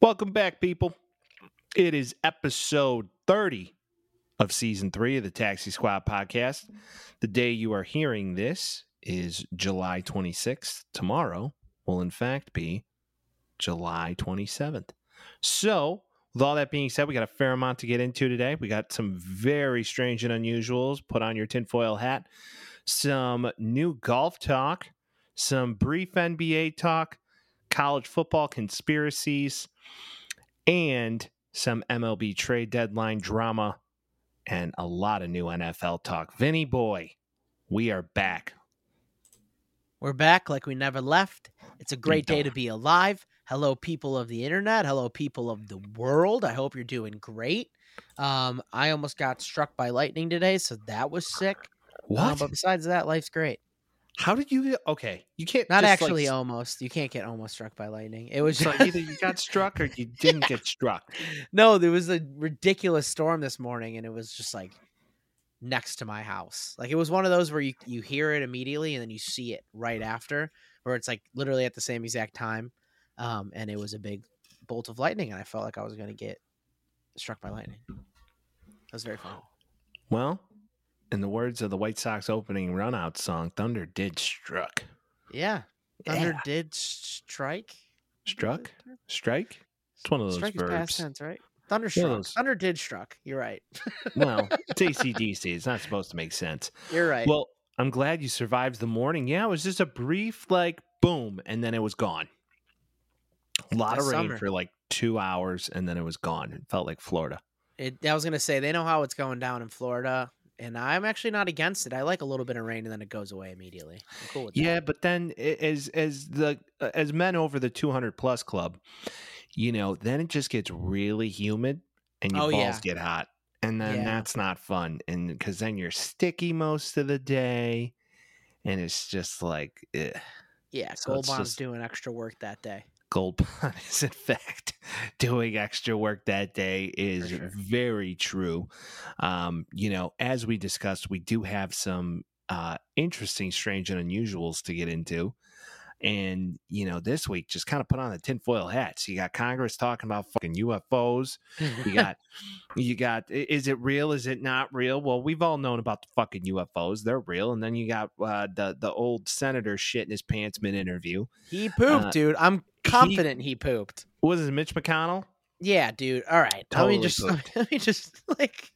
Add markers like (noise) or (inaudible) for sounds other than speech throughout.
Welcome back, people. It is episode 30 of season three of the Taxi Squad podcast. The day you are hearing this is July 26th. Tomorrow will, in fact, be July 27th. So, with all that being said, we got a fair amount to get into today. We got some very strange and unusuals. Put on your tinfoil hat. Some new golf talk, some brief NBA talk, college football conspiracies, and some MLB trade deadline drama, and a lot of new NFL talk. Vinny boy, we are back. We're back like we never left. It's a great day to be alive. Hello, people of the internet. Hello, people of the world. I hope you're doing great. Um, I almost got struck by lightning today, so that was sick. What? Uh, but besides that, life's great. How did you get? Okay, you can't. Not just, actually Like, almost. You can't get almost struck by lightning. It was so either you got struck or you didn't get struck. (laughs) no. There was a ridiculous storm this morning, and it was just like next to my house. Like it was one of those where you you hear it immediately and then you see it right after, where it's like literally at the same exact time. Um, and it was a big bolt of lightning, and I felt like I was going to get struck by lightning. That was very fun. Well, in the words of the White Sox opening runout song, Thunder did struck. Yeah, Thunder Yeah. did strike. Struck? Strike? It's one of those Strike is past verbs. tense, right? Thunder One of struck. those- Thunder did struck. You're right. (laughs) well, it's ACDC. It's not supposed to make sense. You're right. Well, I'm glad you survived the morning. Yeah, it was just a brief, like, boom, and then it was gone. A lot That's of rain summer. for like two hours, and then it was gone. It felt like Florida. It, I was gonna say they know how it's going down in Florida, and I'm actually not against it. I like a little bit of rain and then it goes away immediately. I'm cool with that. Yeah, but then as as the uh, as men over the 200 plus club, you know, then it just gets really humid and your Oh, balls yeah. get hot, and then Yeah. that's not fun, and because then you're sticky most of the day, and it's just like eh. Yeah, So Gold Bond's just- doing extra work that day. Gold Bond is in fact doing extra work that day is sure. very true. Um, you know, as we discussed, we do have some uh, interesting, strange, and unusuals to get into. And you know, this week just kind of put on the tinfoil hats. You got Congress talking about fucking UFOs. You (laughs) got, you got, is it real? Is it not real? Well, we've all known about the fucking UFOs. They're real. And then you got uh, the the old senator shitting his pants mid interview. he pooped, Uh, dude. I'm confident he, pooped. Was it Mitch McConnell? Yeah, dude. All right. Totally let me just (laughs) pooped. let me just like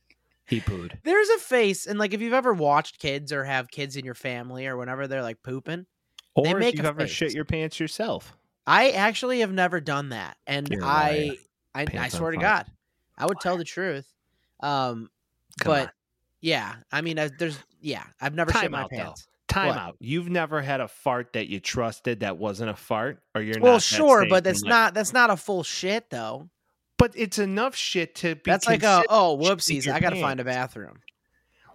He pooed. there's a face and like if you've ever watched kids or have kids in your family or whenever they're like pooping, Or They if you've ever shit your pants yourself. I actually have never done that. And You're I liar. I, I swear to. God, I would tell the truth. Um Come but on. yeah, I mean I, there's yeah, I've never shit my out, pants. Time What? out. You've never had a fart that you trusted that wasn't a fart, or you're Well, not. that sure, safe but that's like- not that's not a full shit though. But it's enough shit to be. That's like a oh whoopsies, I gotta find a bathroom.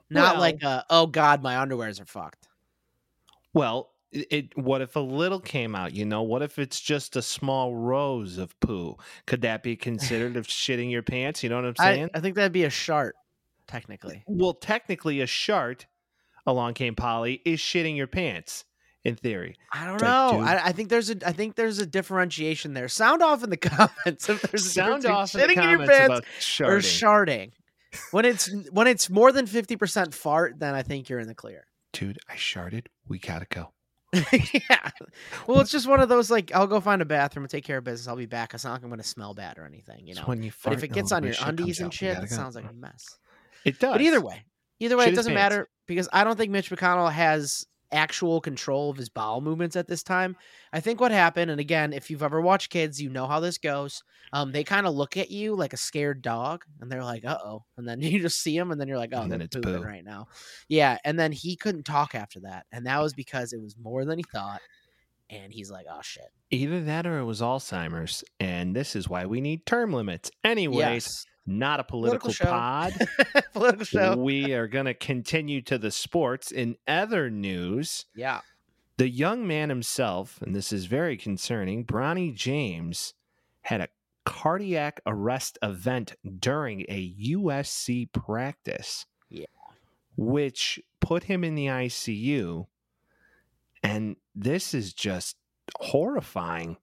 Not Well- like a oh god, my underwears are fucked. Well, it, it. What if a little came out? You know, what if it's just a small rose of poo? Could that be considered of shitting your pants? You know what I'm saying? I, I think that'd be a shart, technically. well, technically, a shart, along came Polly, is shitting your pants in theory. I don't It's know. I, I think there's a I think there's a differentiation there. Sound off in the (laughs) comments if there's a Sound off in the between shitting in your comments pants about or sharting. sharting. When it's when it's more than fifty percent fart, then I think you're in the clear. Dude, I sharted. We gotta go. (laughs) yeah. Well, it's just one of those like I'll go find a bathroom and take care of business. I'll be back. It's not like I'm gonna smell bad or anything, you know. when you But if it gets on your of shit comes undies and shit, it sounds like a mess. it does. But either way, either way, Shit it doesn't matter because I don't think Mitch McConnell has actual control of his bowel movements at this time. I think what happened, and again, if you've ever watched kids, you know how this goes. Um, they kind of look at you like a scared dog, and they're like, "Uh oh," and then (laughs) you just see him, and then you're like, "Oh, And then it's pooping poo. right now." Yeah, and then he couldn't talk after that, and that was because it was more than he thought, and he's like, "Oh shit." Either that or it was Alzheimer's, and this is why we need term limits. Anyways, Yes. Not a Political political, pod. (laughs) Political show. we are going to continue to the sports. In other news, Yeah. the young man himself, and this is very concerning, Bronny James had a cardiac arrest event during a USC practice. Yeah. Which put him in the ICU. And this is just horrifying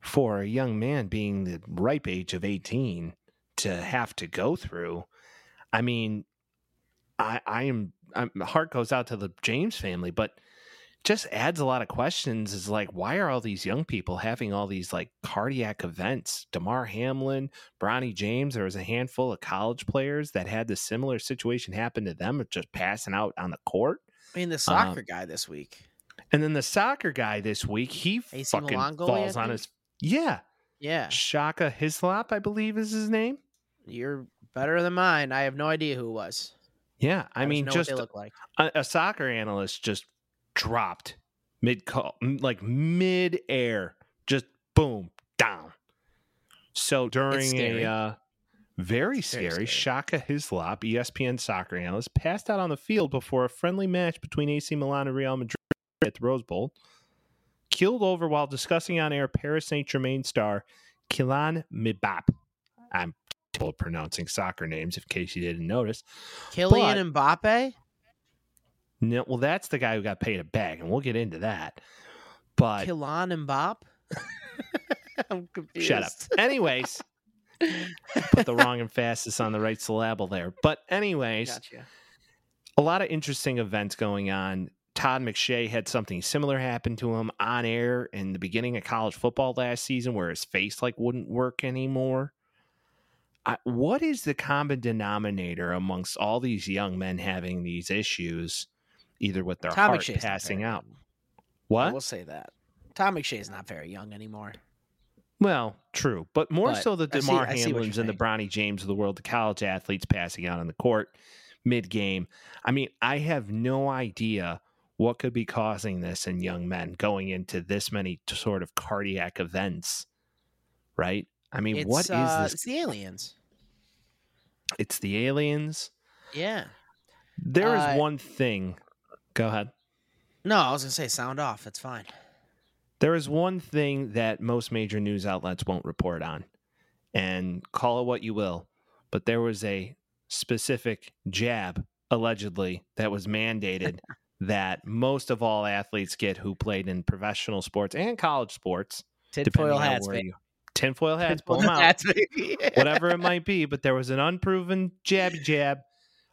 for a young man being the ripe age of 18 to have to go through. I mean, I, I am, I'm, my heart goes out to the James family, but just adds a lot of questions is like, why are all these young people having all these like cardiac events? Damar Hamlin, Bronny James, there was a handful of college players that had the similar situation happen to them of just passing out on the court. I mean, the soccer um, guy this week. And then the soccer guy this week, he AC fucking falls on his yeah. Yeah. Shaka Hislop, I believe is his name. You're better than mine. I have no idea who it was. Yeah, I, I mean, just look like. a, a soccer analyst just dropped mid call, like mid air, just boom down. So during a uh, very scary, very scary, Shaka Hislop, ESPN soccer analyst, passed out on the field before a friendly match between AC Milan and Real Madrid at the Rose Bowl. Killed over while discussing on air Paris Saint Germain star Kylian Mbappe. I'm pronouncing soccer names, in case you didn't notice. Kylian but, Mbappe. No, well, that's the guy who got paid a bag, and we'll get into that. But Kylian Mbappe. (laughs) I'm confused. Shut up. Anyways, put the wrong emphasis on the right syllable there. But anyways, gotcha. a lot of interesting events going on. Todd McShay had something similar happen to him on air in the beginning of college football last season, where his face like wouldn't work anymore. I, what is the common denominator amongst all these young men having these issues? either with their Tom heart McShay's passing out. Young. What? I will say that. Tom McShay is not very young anymore. Well, true, but more but so the Damar Hamlins and the Bronny James of the world, the college athletes passing out on the court mid game. I mean, I have no idea what could be causing this in young men going into this many sort of cardiac events, right? I mean, it's, what is uh, this? It's the aliens. It's the aliens. Yeah. There is uh, one thing Go ahead. No, I was going to say sound off. It's fine. There is one thing that most major news outlets won't report on, and call it what you will, but there was a specific jab, allegedly, that was mandated (laughs) that most of all athletes get who played in professional sports and college sports. Tinfoil hats, you, tinfoil hats, pull them out. Hats, (laughs) Whatever it might be, but there was an unproven jab jab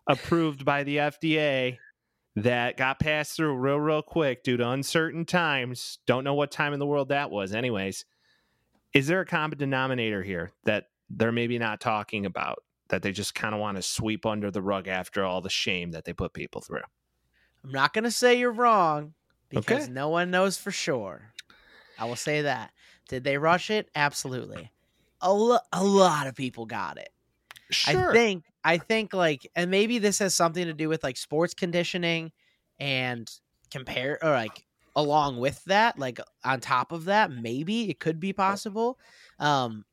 approved by the FDA that got passed through real, real quick due to uncertain times. Don't know what time in the world that was, anyways. Is there a common denominator here that they're maybe not talking about that they just kind of want to sweep under the rug after all the shame that they put people through? I'm not going to say you're wrong because okay. no one knows for sure. I will say that. Did they rush it? Absolutely. A, lo- a lot of people got it. Sure. I think I think like and maybe this has something to do with like sports conditioning and compare or like along with that, like on top of that, maybe it could be possible. Um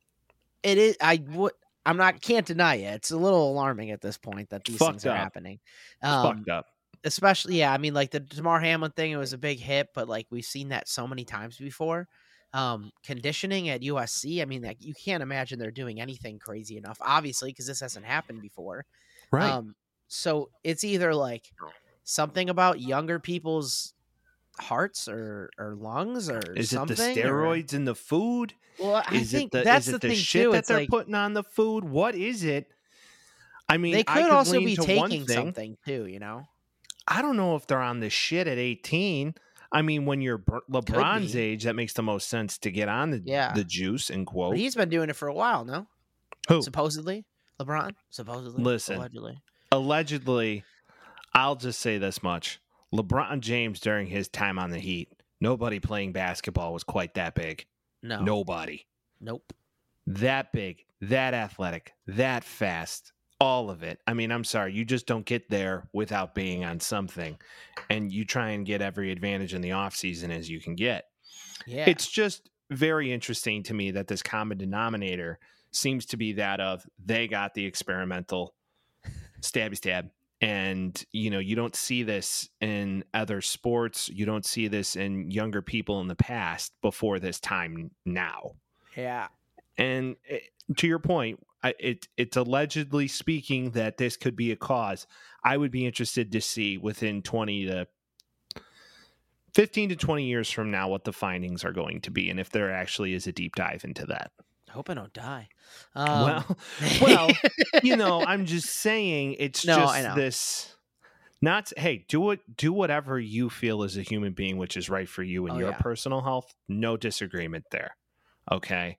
it is I would I'm not can't deny it. It's a little alarming at this point that these things are happening. Um, fucked up. Especially, yeah. I mean, like the Damar Hamlin thing, it was a big hit, but like we've seen that so many times before um, conditioning at USC. I mean, like, you can't imagine they're doing anything crazy enough, obviously, because this hasn't happened before. Right. Um, so it's either like something about younger people's hearts or or lungs or is something, it the steroids or... in the food? Well, I is think the, that's the, the, thing shit too. that it's they're like, putting on the food. What is it? I mean, they could, could also be taking something too. You know, I don't know if they're on the shit at eighteen. I mean, when you're LeBron's age, that makes the most sense to get on the yeah. the juice and quote. But he's been doing it for a while, no? Who supposedly LeBron? Supposedly, listen, allegedly, allegedly. I'll just say this much: LeBron James during his time on the Heat, nobody playing basketball was quite that big. No, nobody. Nope. That big, that athletic, that fast, all of it. I mean, I'm sorry, you just don't get there without being on something. And you try and get every advantage in the off season as you can get. Yeah. It's just very interesting to me that this common denominator seems to be that of they got the experimental stabby stab. And you know, you don't see this in other sports. You don't see this in younger people in the past before this time now. Yeah. And eh, to your point, I, it it's allegedly speaking that this could be a cause. I would be interested to see within 20 to 15 to 20 years from now what the findings are going to be and if there actually is a deep dive into that. I hope I don't die. Um, (laughs) well, well, (laughs) you know, I'm just saying it's No, just this not hey, do it do whatever you feel as a human being which is right for you and Oh, your yeah. personal health. No disagreement there. Okay.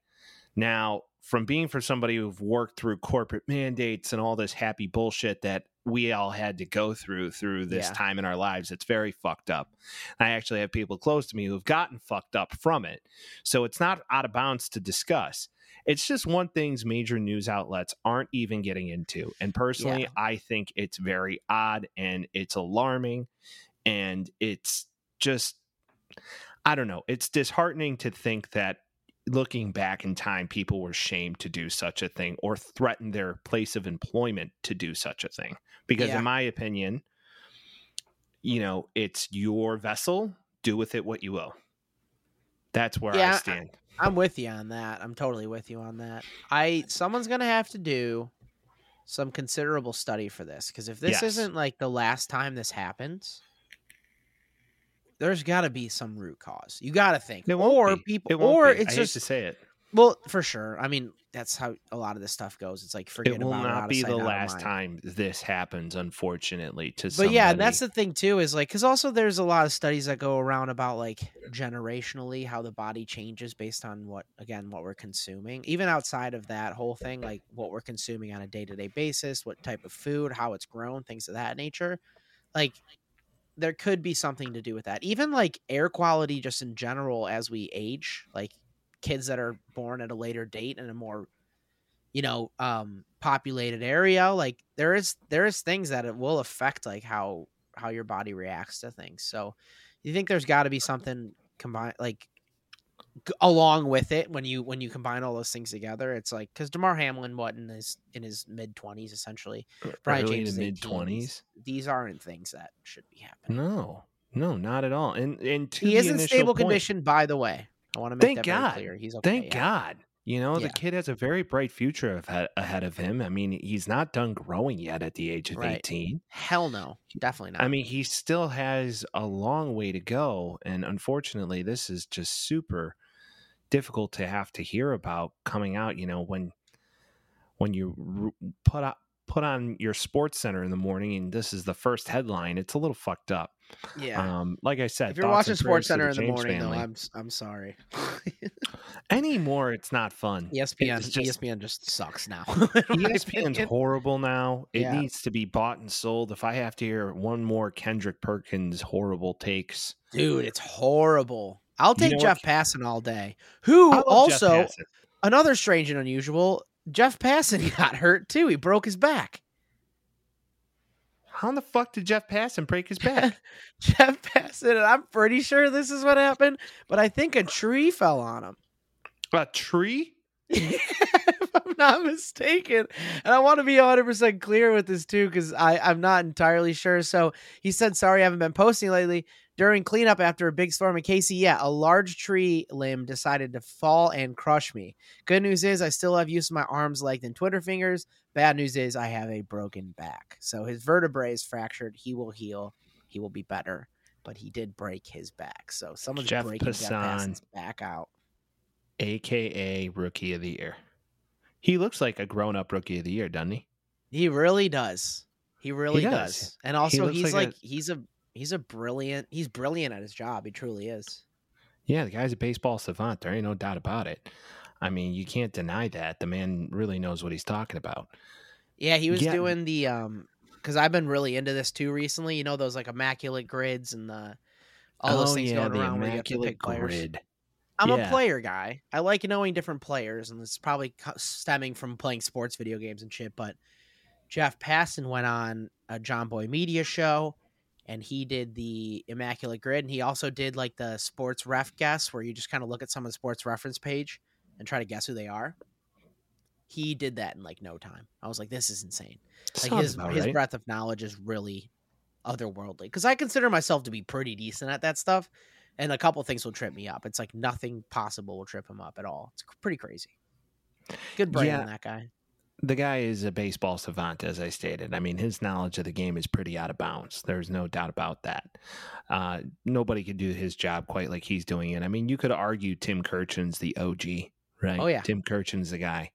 Now, from being for somebody who've worked through corporate mandates and all this happy bullshit that we all had to go through through this Yeah. time in our lives, it's very fucked up. I actually have people close to me who've gotten fucked up from it. So it's not out of bounds to discuss. It's just one things major news outlets aren't even getting into. And personally, Yeah. I think it's very odd and it's alarming and it's just I don't know. It's disheartening to think that looking back in time, people were shamed to do such a thing or threatened their place of employment to do such a thing. Because, Yeah. in my opinion, you know, it's your vessel. Do with it what you will. That's where Yeah, I I- stand. I'm with you on that. I'm totally with you on that. I someone's gonna have to do some considerable study for this because if this Yes. isn't like the last time this happens, there's got to be some root cause. You got to think, It or be. people, It or be. it's I just to say it. well, for sure. I mean, that's how a lot of this stuff goes. It's like forget It will about not be sight, the last time this happens, unfortunately. To But yeah, and that's the thing too is like because also there's a lot of studies that go around about like generationally how the body changes based on what again what we're consuming. Even outside of that whole thing, like what we're consuming on a day to day basis, what type of food, how it's grown, things of that nature. Like there could be something to do with that. Even like air quality, just in general, as we age, like kids that are born at a later date in a more you know um populated area like there is there is things that it will affect like how how your body reacts to things so you think there's got to be something combined like along with it when you when you combine all those things together it's like because Damar hamlin what in his in his mid 20s essentially Brian early James to is mid-20s these aren't things that should be happening No, no, not at all. And and to he is in stable point, condition by the way i want to make Thank that very God. clear he's okay Thank yeah. God. You know, the kid has a very bright future ahead, ahead of him. I mean, he's not done growing yet at the age of Right. 18. hell no definitely not I mean, he still has a long way to go. And unfortunately, this is just super difficult to have to hear about coming out, you know, when when you put out put on your sports center in the morning and this is the first headline it's a little fucked up yeah um like i said if you're watching sports center in the morning family. though i'm i'm sorry (laughs) anymore it's not fun ESPN just- ESPN just sucks now. (laughs) ESPN's (laughs) horrible now. It Yeah. needs to be bought and sold. If I have to hear one more Kendrick Perkins horrible takes, Dude, it's horrible. I'll You take know Jeff what? Passan all day. Who I love Jeff also another strange and unusual. Jeff Passan (laughs) got hurt too. He broke his back. How in the fuck did Jeff Passan break his back? (laughs) Jeff Passan, and I'm pretty sure this is what happened, but I think a tree fell on him. a tree? (laughs) if I'm not mistaken. And I want to be 100% clear with this too, because I'm not entirely sure. So he said, Sorry, I haven't been posting lately. During cleanup after a big storm in KC, yeah, a large tree limb decided to fall and crush me. Good news is I still have use of my arms, legs, and Twitter fingers. Bad news is I have a broken back. So his vertebrae is fractured. He will heal. He will be better. But he did break his back. So someone's Jeff breaking Passan's back out. AKA Rookie of the Year. He looks like a grown up Rookie of the Year, doesn't he? He really does. He really does. does. And also looks he's like like, a- he's a he's a brilliant he's brilliant at his job. He truly is. Yeah, the guy's a baseball savant. There ain't no doubt about it. I mean, you can't deny that. The man really knows what he's talking about. Yeah, he was Yeah. doing the um because I've been really into this too recently. You know those like immaculate grids and the all those Oh, things yeah, going the around where you have to immaculate pick players. grid. I'm Yeah. a player guy. I like knowing different players, and it's probably stemming from playing sports video games and shit. But Jeff Passan went on a Jomboy Media show, and he did the Immaculate Grid, and he also did like the sports ref guess, where you just kind of look at someone's sports reference page and try to guess who they are. He did that in like no time. I was like, this is insane. Like his his right. breadth of knowledge is really otherworldly. Because I consider myself to be pretty decent at that stuff, and a couple things will trip me up. It's like nothing possible will trip him up at all. It's pretty crazy. Good brain Yeah. on that guy. The guy is a baseball savant, as I stated. I mean, his knowledge of the game is pretty out of bounds. There's no doubt about that. Uh, nobody could do his job quite like he's doing it. I mean, you could argue Tim Kurkjian's the OG, right? Oh, yeah. Tim Kurkjian's the guy.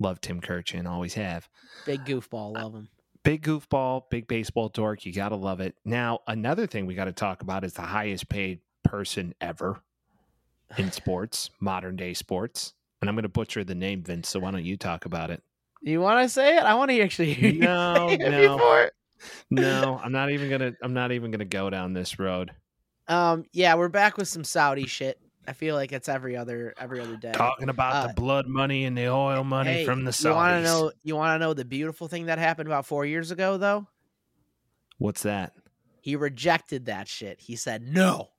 Love Tim Kurkjian, always have. Big goofball, love him. Big goofball, big baseball dork. You got to love it. Now, another thing we got to talk about is the highest paid person ever in (sighs) sports, modern day sports. And I'm going to butcher the name, Vince. So why don't you talk about it? You want to say it? I want to actually hear you No, no. before. No, (laughs) I'm not even gonna. I'm not even gonna go down this road. Um, yeah, we're back with some Saudi shit. I feel like it's every other every other day. Talking about Uh, the blood money and the oil money Hey, from the Saudis. You want to know? You want to know the beautiful thing that happened about four years ago, though? What's that? He rejected that shit. He said, "No,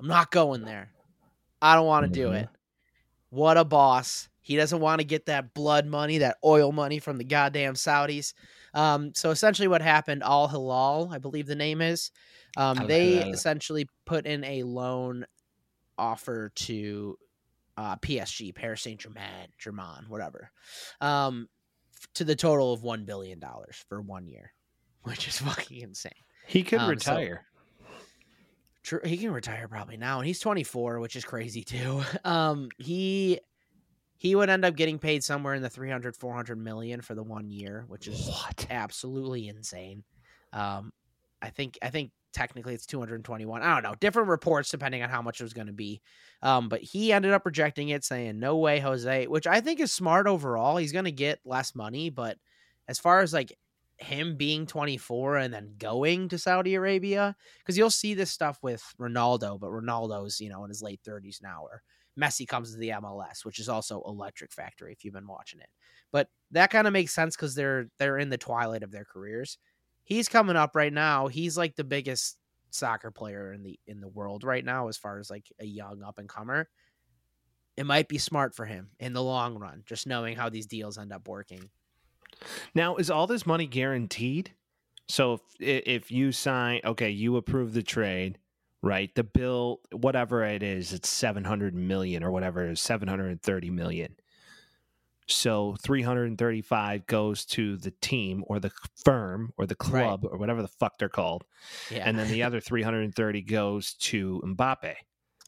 I'm not going there. I don't want to do Mhm. it." What a boss! He doesn't want to get that blood money, that oil money from the goddamn Saudis. Um, so essentially, what happened? Al Hilal, I believe the name is. Um, they essentially put in a loan offer to uh, PSG, Paris Saint Germain, Germain, whatever, um, to the total of one billion dollars for one year, (laughs) which is fucking insane. He could Um, so- retire. True, he can retire probably now, and he's 24, which is crazy too. (laughs) Um, he he would end up getting paid somewhere in the 300, 400 million for the one year, which is what? absolutely insane. Um, I think I think technically it's 221. I don't know, different reports depending on how much it was going to be. Um, but he ended up rejecting it, saying no way, Jose, which I think is smart overall. He's going to get less money, but as far as like him being 24 and then going to Saudi Arabia, because you'll see this stuff with Ronaldo, but Ronaldo's you know in his late 30s now, or Messi comes to the MLS, which is also Electric Factory if you've been watching it. But that kind of makes sense because they're they're in the twilight of their careers. He's coming up right now. He's like the biggest soccer player in the in the world right now as far as like a young up and comer. It might be smart for him in the long run, just knowing how these deals end up working. Now, is all this money guaranteed? So if if you sign, okay, you approve the trade, right? The bill, whatever it is, it's seven hundred million or whatever it is, seven hundred and thirty million. So three hundred and thirty-five goes to the team or the firm or the Right. club or whatever the fuck they're called, Yeah. and then the other three hundred and thirty goes to Mbappe.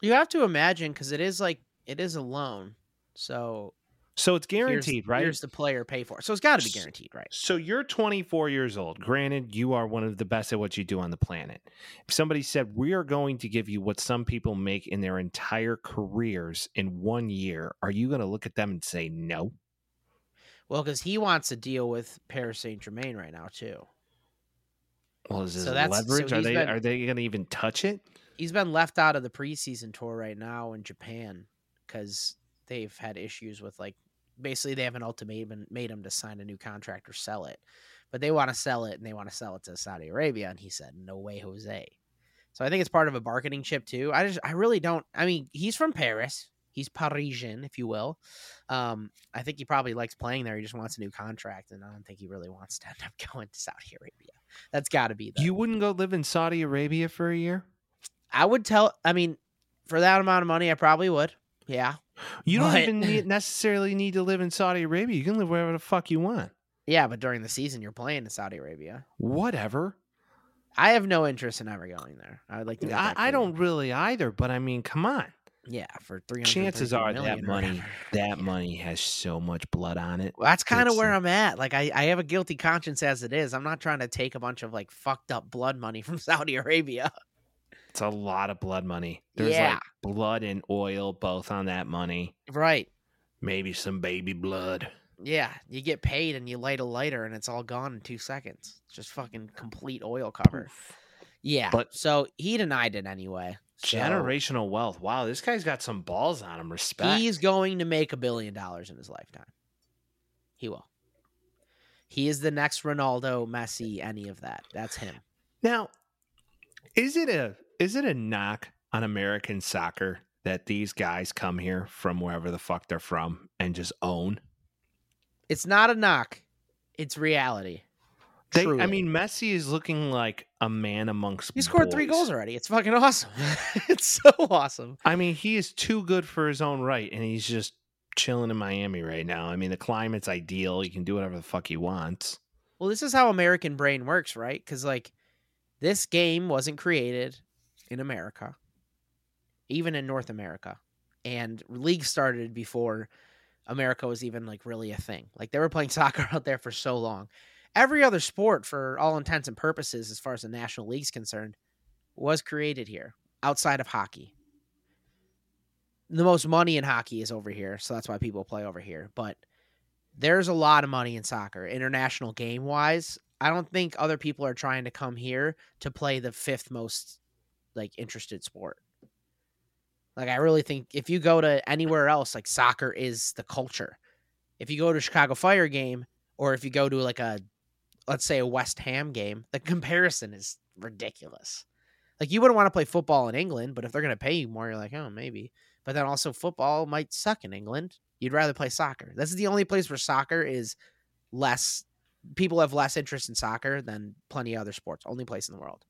you have to imagine because it is like it is a loan. So So it's here's- guaranteed, right? Here's the player pay for it. So it's got to be guaranteed, right? So you're 24 years old. Granted, you are one of the best at what you do on the planet. If somebody said, We are going to give you what some people make in their entire careers in one year, are you going to look at them and say no? Well, because he wants to deal with Paris Saint Germain right now too. Well, is this So that's- so leverage? are they been- are they going to even touch it? He's been left out of the preseason tour right now in Japan because they've had issues with like basically they have an ultimatum made him to sign a new contract or sell it, but they want to sell it and they want to sell it to Saudi Arabia, and he said no way, Jose. So I think it's part of a bargaining chip too. I just I really don't. I mean, he's from Paris. He's Parisian, if you will. Um, I think he probably likes playing there. He just wants a new contract, and I don't think he really wants to end up (laughs) going to Saudi Arabia. That's got to be the You wouldn't go live in Saudi Arabia for a year? I would tell. I mean, for that amount of money, I probably would. Yeah, You don't But- even need, (laughs) necessarily need to live in Saudi Arabia. You can live wherever the fuck you want. yeah. But during the season, you're playing in Saudi Arabia. Whatever. I have no interest in ever going there. I would like to. I, I don't really either, but I mean, come on. Yeah, for three. Chances are that money, (laughs) that money has so much blood on it. Well, that's kind of where I'm at. Like, I, I have a guilty conscience as it is. I'm not trying to take a bunch of like fucked up blood money (laughs) from Saudi Arabia. It's a lot of blood money. There's Yeah. like blood and oil both on that money. Right. Maybe some baby blood. Yeah. You get paid and you light a lighter and it's all gone in two seconds. It's just fucking complete oil cover. Yeah. But- so he denied it anyway. So Generational wealth. Wow, this guy's got some balls on him. Respect. He's going to make a billion dollars in his lifetime. He will. He is the next Ronaldo, Messi, any of that. That's him. Now, is it a is it a knock on American soccer that these guys come here from wherever the fuck they're from and just own? It's not a knock. It's reality. They, I mean, Messi is looking like a man amongst. he scored three goals already. It's fucking awesome. (laughs) it's so awesome. I mean, he is too good for his own right, and he's just chilling in Miami right now. I mean, the climate's ideal. You can do whatever the fuck you want. Well, this is how American brain works, right? Because like this game wasn't created in America, even in North America, and league started before America was even like really a thing. Like they were playing (laughs) soccer out there for so long. Every other sport, for all intents and purposes, as far as the national league's concerned, was created here outside of hockey. The most money in hockey is over here, so that's why people play over here. But there's a lot of money in soccer, international game wise. I don't think other people are trying to come here to play the fifth most like interested sport. Like I really think if you go to anywhere else, like soccer is the culture. If you go to a Chicago Fire game or if you go to like a let's say a West Ham game, the comparison is ridiculous. Like you wouldn't want to play football in England, but if they're going to pay you more, you're like, "Oh, maybe." But then also football might suck in England. You'd rather play soccer. This is the only place where soccer is less people have less interest in soccer than plenty of other sports. Only place in the world.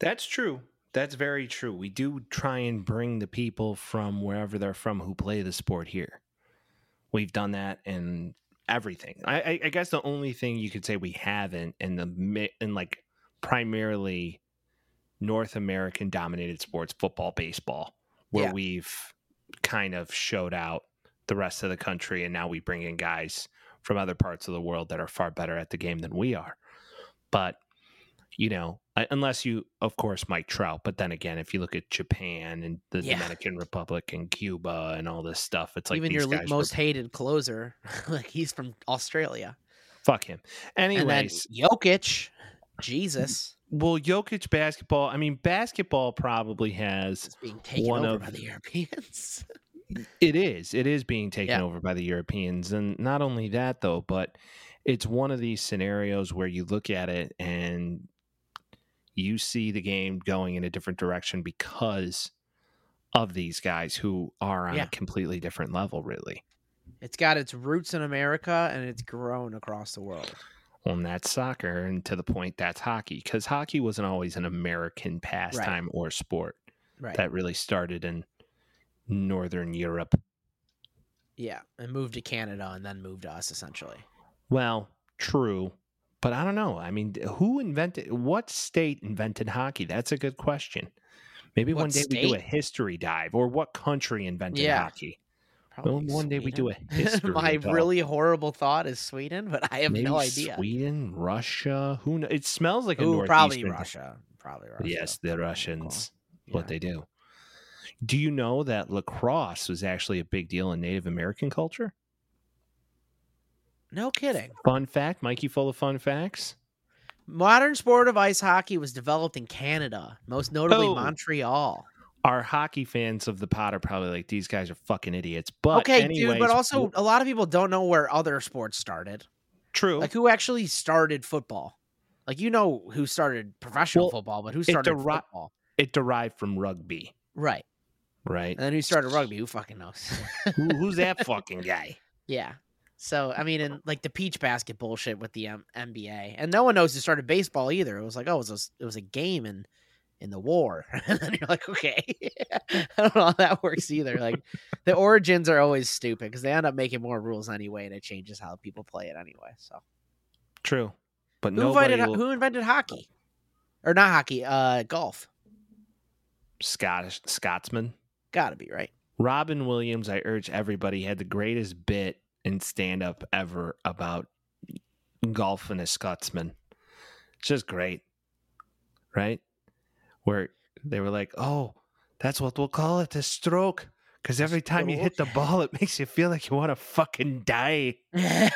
That's true. That's very true. We do try and bring the people from wherever they're from who play the sport here. We've done that in everything. I, I, I guess the only thing you could say we haven't in the in like primarily North American dominated sports, football, baseball, where Yeah. we've kind of showed out the rest of the country, and now we bring in guys from other parts of the world that are far better at the game than we are. But you know, Uh, unless you, of course, Mike Trout. But then again, if you look at Japan and the Yeah. Dominican Republic and Cuba and all this stuff, it's like Even these your guys were- most hated closer, (laughs) like he's from Australia. fuck him. And then Anyways, Jokic, Jesus, well, Jokic basketball. I mean, basketball probably has is being taken One over of- by the Europeans. (laughs) It is. It is being taken Yeah. over by the Europeans. And not only that, though, but it's one of these scenarios where you look at it and you see the game going in a different direction because of these guys who are on Yeah. a completely different level, really. it's got its roots in America and it's grown across the world. And that's soccer. And to the point, that's hockey. Because hockey wasn't always an American pastime or sport Right. that really started in Northern Europe. yeah. And moved to Canada and then moved to us essentially. Well, true. But I don't know. I mean, who invented what state invented hockey? That's a good question. Maybe What one day we do a history dive or what country invented Yeah. hockey? Probably one day we do Sweden. a (laughs) history My all- really horrible thought is Sweden, but I have Maybe no idea. Sweden, Russia. Who knows? It smells like a Ooh, probably Russia. Probably Russia. Yes, the Russians. Yeah. What they do. Do you know that lacrosse was actually a big deal in Native American culture? No kidding. Fun fact, Mikey, full of fun facts. Modern sport of ice hockey was developed in Canada, most notably Oh. Montreal. Our hockey fans of the pot are probably like, these guys are fucking idiots. But okay, anyways, dude, but also a lot of people don't know where other sports started. true. Like who actually started football? Like you know who started professional Well, football, but who started deri- football? it derived from rugby, Right. right? And then who started rugby? Who fucking knows? Who, who's that (laughs) fucking guy? yeah. So I mean, and like the peach basket bullshit with the um, NBA, and no one knows who started baseball either. It was like, oh, it was a, it was a game in in the war, (laughs) and then you're like, okay, (laughs) I don't know how that works either. Like the origins are always stupid because they end up making more rules anyway, and it changes how people play it anyway. So True, but who invented will, who invented hockey, or not hockey? Uh, golf. Scottish Scotsman. Got to be right. Robin Williams, I urge everybody, had the greatest bit in stand up ever about golf and a Scotsman. It's just great. Right? Where they were like, oh, that's what we'll call it, a stroke. Because every time you hit the ball, it makes you feel like you want to fucking die. (laughs) (laughs)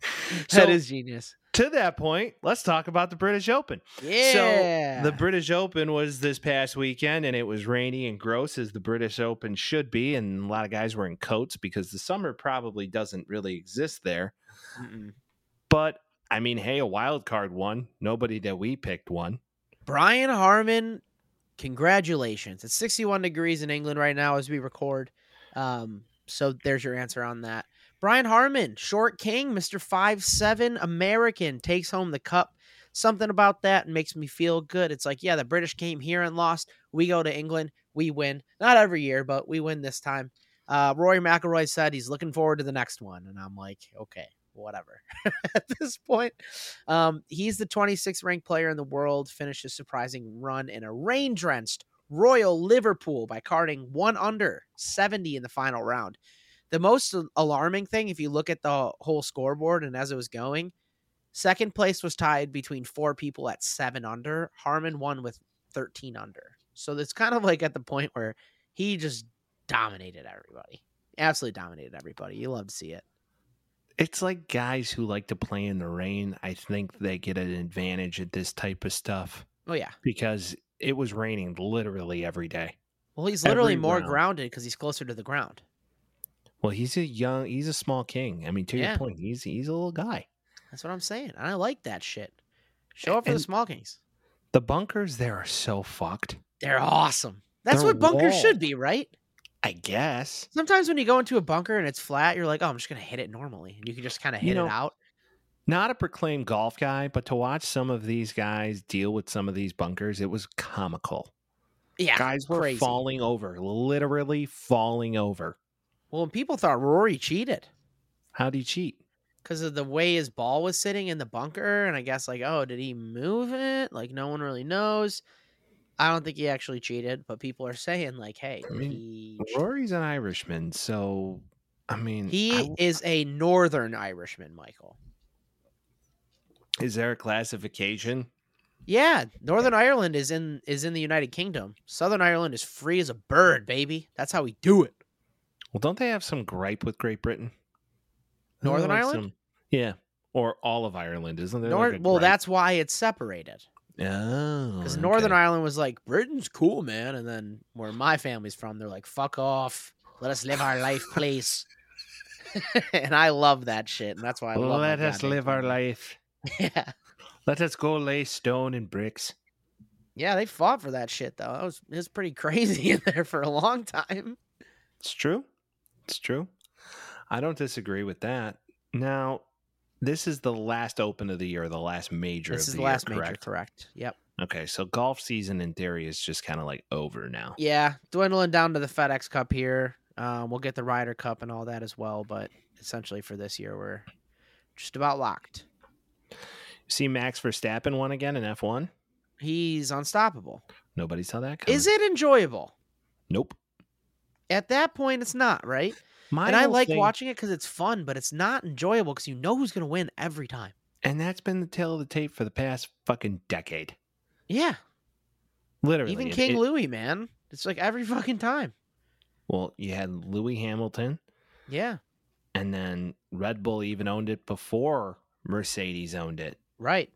(laughs) that So- is genius. To that point, let's talk about the British Open. Yeah. So the British Open was this past weekend, and it was rainy and gross as the British Open should be. And a lot of guys were in coats because the summer probably doesn't really exist there. Mm-mm. But I mean, hey, a wild card won. Nobody that we picked won. Brian Harman, congratulations. It's 61 degrees in England right now as we record. Um, so there's your answer on that. Brian Harman, short king, Mr. 5'7 American, takes home the cup. Something about that makes me feel good. It's like, yeah, the British came here and lost. We go to England. we win. Not every year, but we win this time. Uh, Rory McIlroy said he's looking forward to the next one, and I'm like, okay, whatever. (laughs) At this point, um, he's the 26th ranked player in the world. Finished a surprising run in a rain drenched Royal Liverpool by carding one under 70 in the final round. The most alarming thing, if you look at the whole scoreboard and as it was going, second place was tied between four people at seven under. Harman won with 13 under. So it's kind of like at the point where he just dominated everybody. Absolutely dominated everybody. You love to see it. It's like guys who like to play in the rain. I think they get an advantage at this type of stuff. Oh yeah, because it was raining literally every day. Well, he's literally more round. grounded because he's closer to the ground. Well, he's a young, he's a small king. I mean, to yeah. your point, he's he's a little guy. That's what I'm saying. I like that shit. Show up for and the small kings. The bunkers there are so fucked. They're awesome. That's They're what bunkers walled. should be, right? I guess. Sometimes when you go into a bunker and it's flat, you're like, oh, I'm just gonna hit it normally, and you can just kind of hit you know, it out. Not a proclaimed golf guy, but to watch some of these guys deal with some of these bunkers, it was comical. Yeah, guys were crazy. falling over, literally falling over. Well, people thought Rory cheated. How'd he cheat? Because of the way his ball was sitting in the bunker, and I guess like, oh, did he move it? Like no one really knows. I don't think he actually cheated, but people are saying like, "Hey, I mean, he Rory's an Irishman, so I mean, he I, is a Northern Irishman, Michael. Is there a classification? Yeah, Northern Ireland is in is in the United Kingdom. Southern Ireland is free as a bird, baby. That's how we do it. Well, don't they have some gripe with Great Britain? Northern like Ireland? Some, yeah, or all of Ireland, isn't there? North, like well, that's why it's separated. Oh, because okay. Northern Ireland was like Britain's cool, man, and then where my family's from, they're like, "Fuck off, let us live our life, (laughs) please." (laughs) and I love that shit, and that's why I love. Let us live our life. (laughs) Yeah. Let us go lay stone and bricks. Yeah, they fought for that shit though. It was it was pretty crazy in there for a long time. It's true. It's true. I don't disagree with that. Now, this is the last Open of the year, the last major. This is the, the last year, major, correct? Yep. Okay, so golf season in theory is just kind of like over now. Yeah, dwindling down to the FedEx Cup here. Um, we'll get the Ryder Cup and all that as well, but essentially for this year, we're just about locked. See Max Verstappen won again in F one. He's unstoppable. Nobody saw that. Coming. Is it enjoyable? Nope. At that point, it's not right. My and I like thing, watching it because it's fun, but it's not enjoyable because you know who's going to win every time. And that's been the tail of the tape for the past fucking decade. Yeah. Literally. Even King it, Lewis, man. It's like every fucking time. Well, you had Lewis Hamilton. Yeah. And then Red Bull even owned it before Mercedes owned it. Right.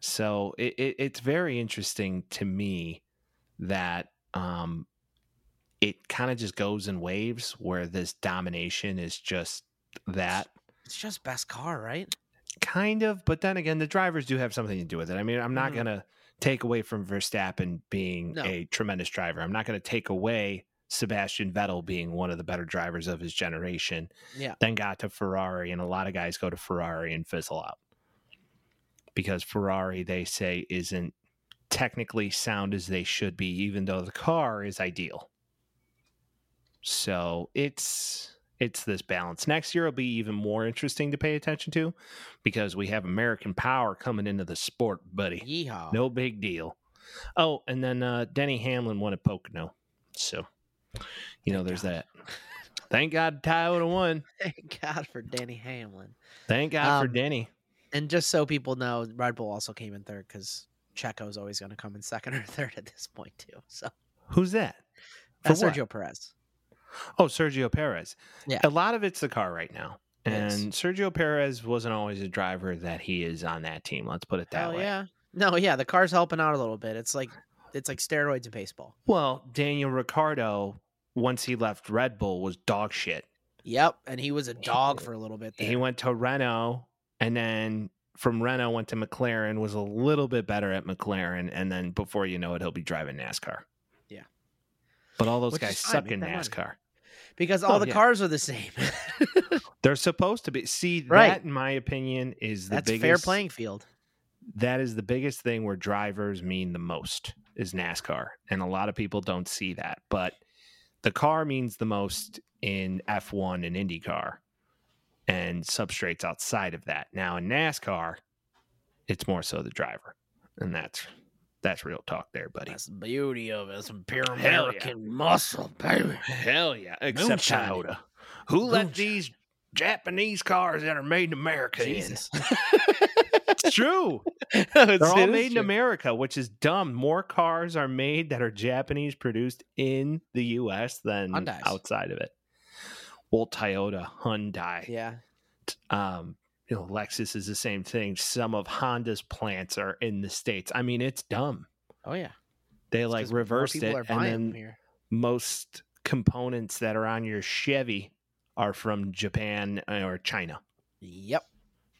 So it, it, it's very interesting to me that um, it kind of just goes in waves where this domination is just that. It's just best car, right? Kind of, but then again, the drivers do have something to do with it. I mean, I'm not mm-hmm. gonna take away from Verstappen being no. a tremendous driver. I'm not gonna take away Sebastian Vettel being one of the better drivers of his generation. Yeah. Then got to Ferrari, and a lot of guys go to Ferrari and fizzle out because Ferrari, they say, isn't technically sound as they should be, even though the car is ideal. So it's it's this balance. Next year will be even more interesting to pay attention to because we have American power coming into the sport, buddy. Yeehaw. No big deal. Oh, and then uh, Denny Hamlin won at Pocono. So, you know, there's that. Thank God Ty would have won. (laughs) Thank God for Denny Hamlin. Thank God um, for Denny. And just so people know, Red Bull also came in third because Checo's always going to come in second or (laughs) third at this point too. So who's that? That's Sergio Perez. Oh, Sergio Perez. Yeah. A lot of it's the car right now. And Sergio Perez wasn't always a driver that he is on that team. Let's put it that Hell way. Yeah. No, yeah, the car's helping out a little bit. It's like it's like steroids in baseball. Well, Daniel Ricciardo, once he left Red Bull, was dog shit. Yep, and he was a dog for a little bit. There. He went to Renault, and then from Renault went to McLaren. Was a little bit better at McLaren, and then before you know it, he'll be driving NASCAR. But all those Which guys suck in NASCAR. Money because all oh, the yeah. cars are the same. (laughs) They're supposed to be. See, right. that in my opinion is the That's biggest fair playing field. That is the biggest thing where drivers mean the most is NASCAR, and a lot of people don't see that. But the car means the most in F1 and IndyCar, and substrates outside of that. Now in NASCAR, it's more so the driver, and that's that's real talk there, buddy. That's the beauty of it. Some pure Hell yeah. American muscle, baby. Hell yeah, except Moonshine. Toyota. Who let these Japanese cars that are made in America Jesus. in? (laughs) (laughs) It's true. It's- They're all is made in. America, which is dumb. More cars are made that are Japanese produced in the U.S. than Hyundais. outside of it. Well, Toyota, Hyundai, Yeah. um, you know, Lexus is the same thing. Some of Honda's plants are in the states. I mean, it's dumb. Oh yeah. They It's like reversed it, and then most components that are on your Chevy are from Japan uh, or China. Yep.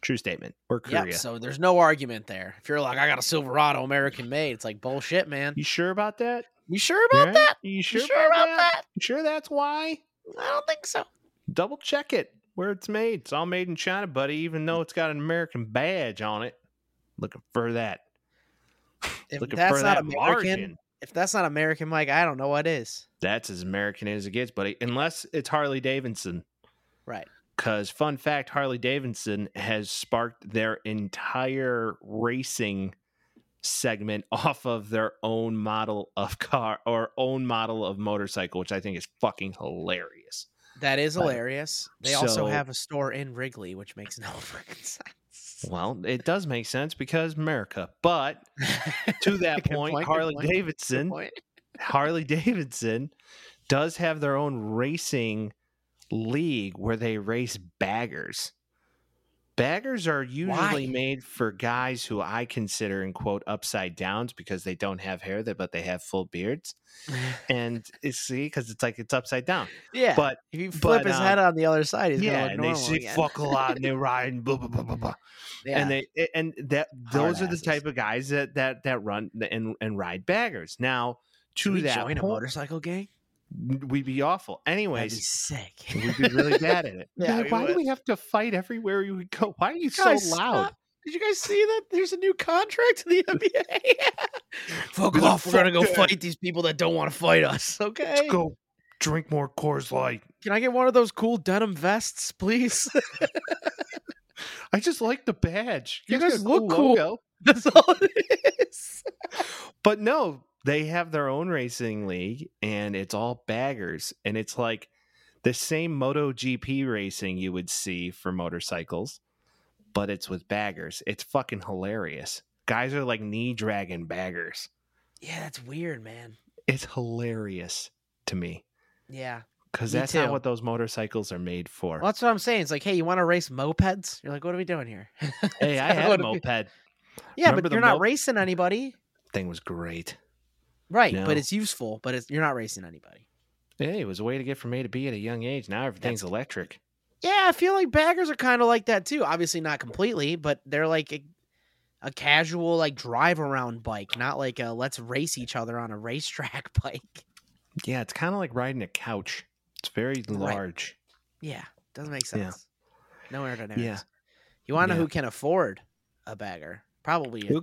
True statement. Or Korea. Yep. So there's no argument there. If you're like, I got a Silverado American made, it's like bullshit, man. you sure about that? You sure about that? You You sure, sure about that? You sure that's why? I don't think so. Double check it where it's made. It's all made in China, buddy, even though it's got an American badge on it. Looking for that. If Looking that's for not that American, margin. if that's not American, Mike, I don't know what is. That's as American as it gets, buddy. Unless it's Harley Davidson. Right. Because, fun fact, Harley Davidson has sparked their entire racing segment (laughs) off of their own model of car or own model of motorcycle, which I think is fucking hilarious. That is hilarious. They also have a store in Wrigley, which makes no (laughs) freaking sense. Well, it does make sense because America. But to (laughs) that point, point, Harley point, Davidson, point. Harley Davidson does have their own racing league where they race baggers. Baggers are usually Why? made for guys who I consider in quote upside downs because they don't have hair but they have full beards. (laughs) And it's see because it's like it's upside down. yeah. But if you flip but, his um, head on the other side, he's yeah, and they again. fuck a lot and they ride and blah blah blah blah blah. yeah. And they and that those are the type of guys that that that run and and ride baggers. Now Should to we that join a motorcycle gang? We'd be awful. That'd be sick. we'd be really bad at it. (laughs) Yeah, Like, why do we have to fight everywhere we go? Why are you Guys, so loud? stop. Did you guys see that? There's a new contract in the NBA. (laughs) fuck off. We're gonna go fight these people that don't want to fight us. Okay. Let's go drink more Coors Light. Can I get one of those cool denim vests, please? (laughs) I just like the badge. You got guys a look cool. logo. That's all it is. But no, they have their own racing league and it's all baggers. And it's like the same MotoGP racing you would see for motorcycles, but it's with baggers. It's fucking hilarious. Guys are like knee dragging baggers. Yeah, that's weird, man. It's hilarious to me Yeah. because that's not what those motorcycles are made for. Well, that's what I'm saying. It's like, hey, you want to race mopeds? You're like, what are we doing here? hey, (laughs) I had a moped. Yeah, Remember but you're not mop- racing anybody. Thing was great. Right, No. but it's useful, but it's you're not racing anybody. Hey, it was a way to get from A to B at a young age. Now everything's That's- electric. Yeah, I feel like baggers are kind of like that too. Obviously not completely, but they're like a, a casual like drive around bike, not like a let's race each other on a racetrack (laughs) bike. Yeah, it's kind of like riding a couch. It's very large. Yeah, doesn't make sense. Yeah. sense. No aerodynamics. Yeah. You want to know who can afford a bagger? Probably a,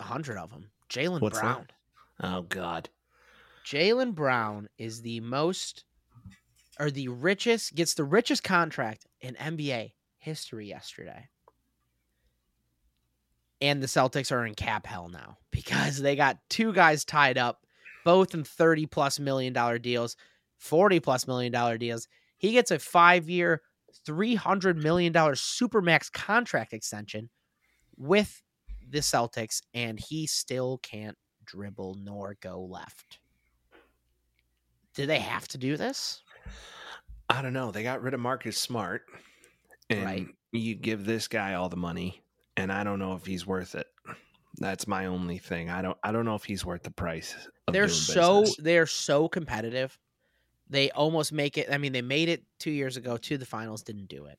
a hundred of them. Jaylen Brown. that? Oh God. Jaylen Brown is the most or the richest gets the richest contract in NBA history yesterday. And the Celtics are in cap hell now (laughs) because they got two guys tied up, both in 30 plus million dollar deals, 40 plus million dollar deals. He gets a five year, $300 million supermax contract extension with the Celtics, and he still can't dribble nor go left. Do they have to do this? I don't know. They got rid of Marcus Smart, and Right. you give this guy all the money, and I don't know if he's worth it. That's my only thing. I don't. I don't know if he's worth the price. They're so business. they're so competitive. They almost make it. I mean, they made it two years ago to the finals, didn't do it.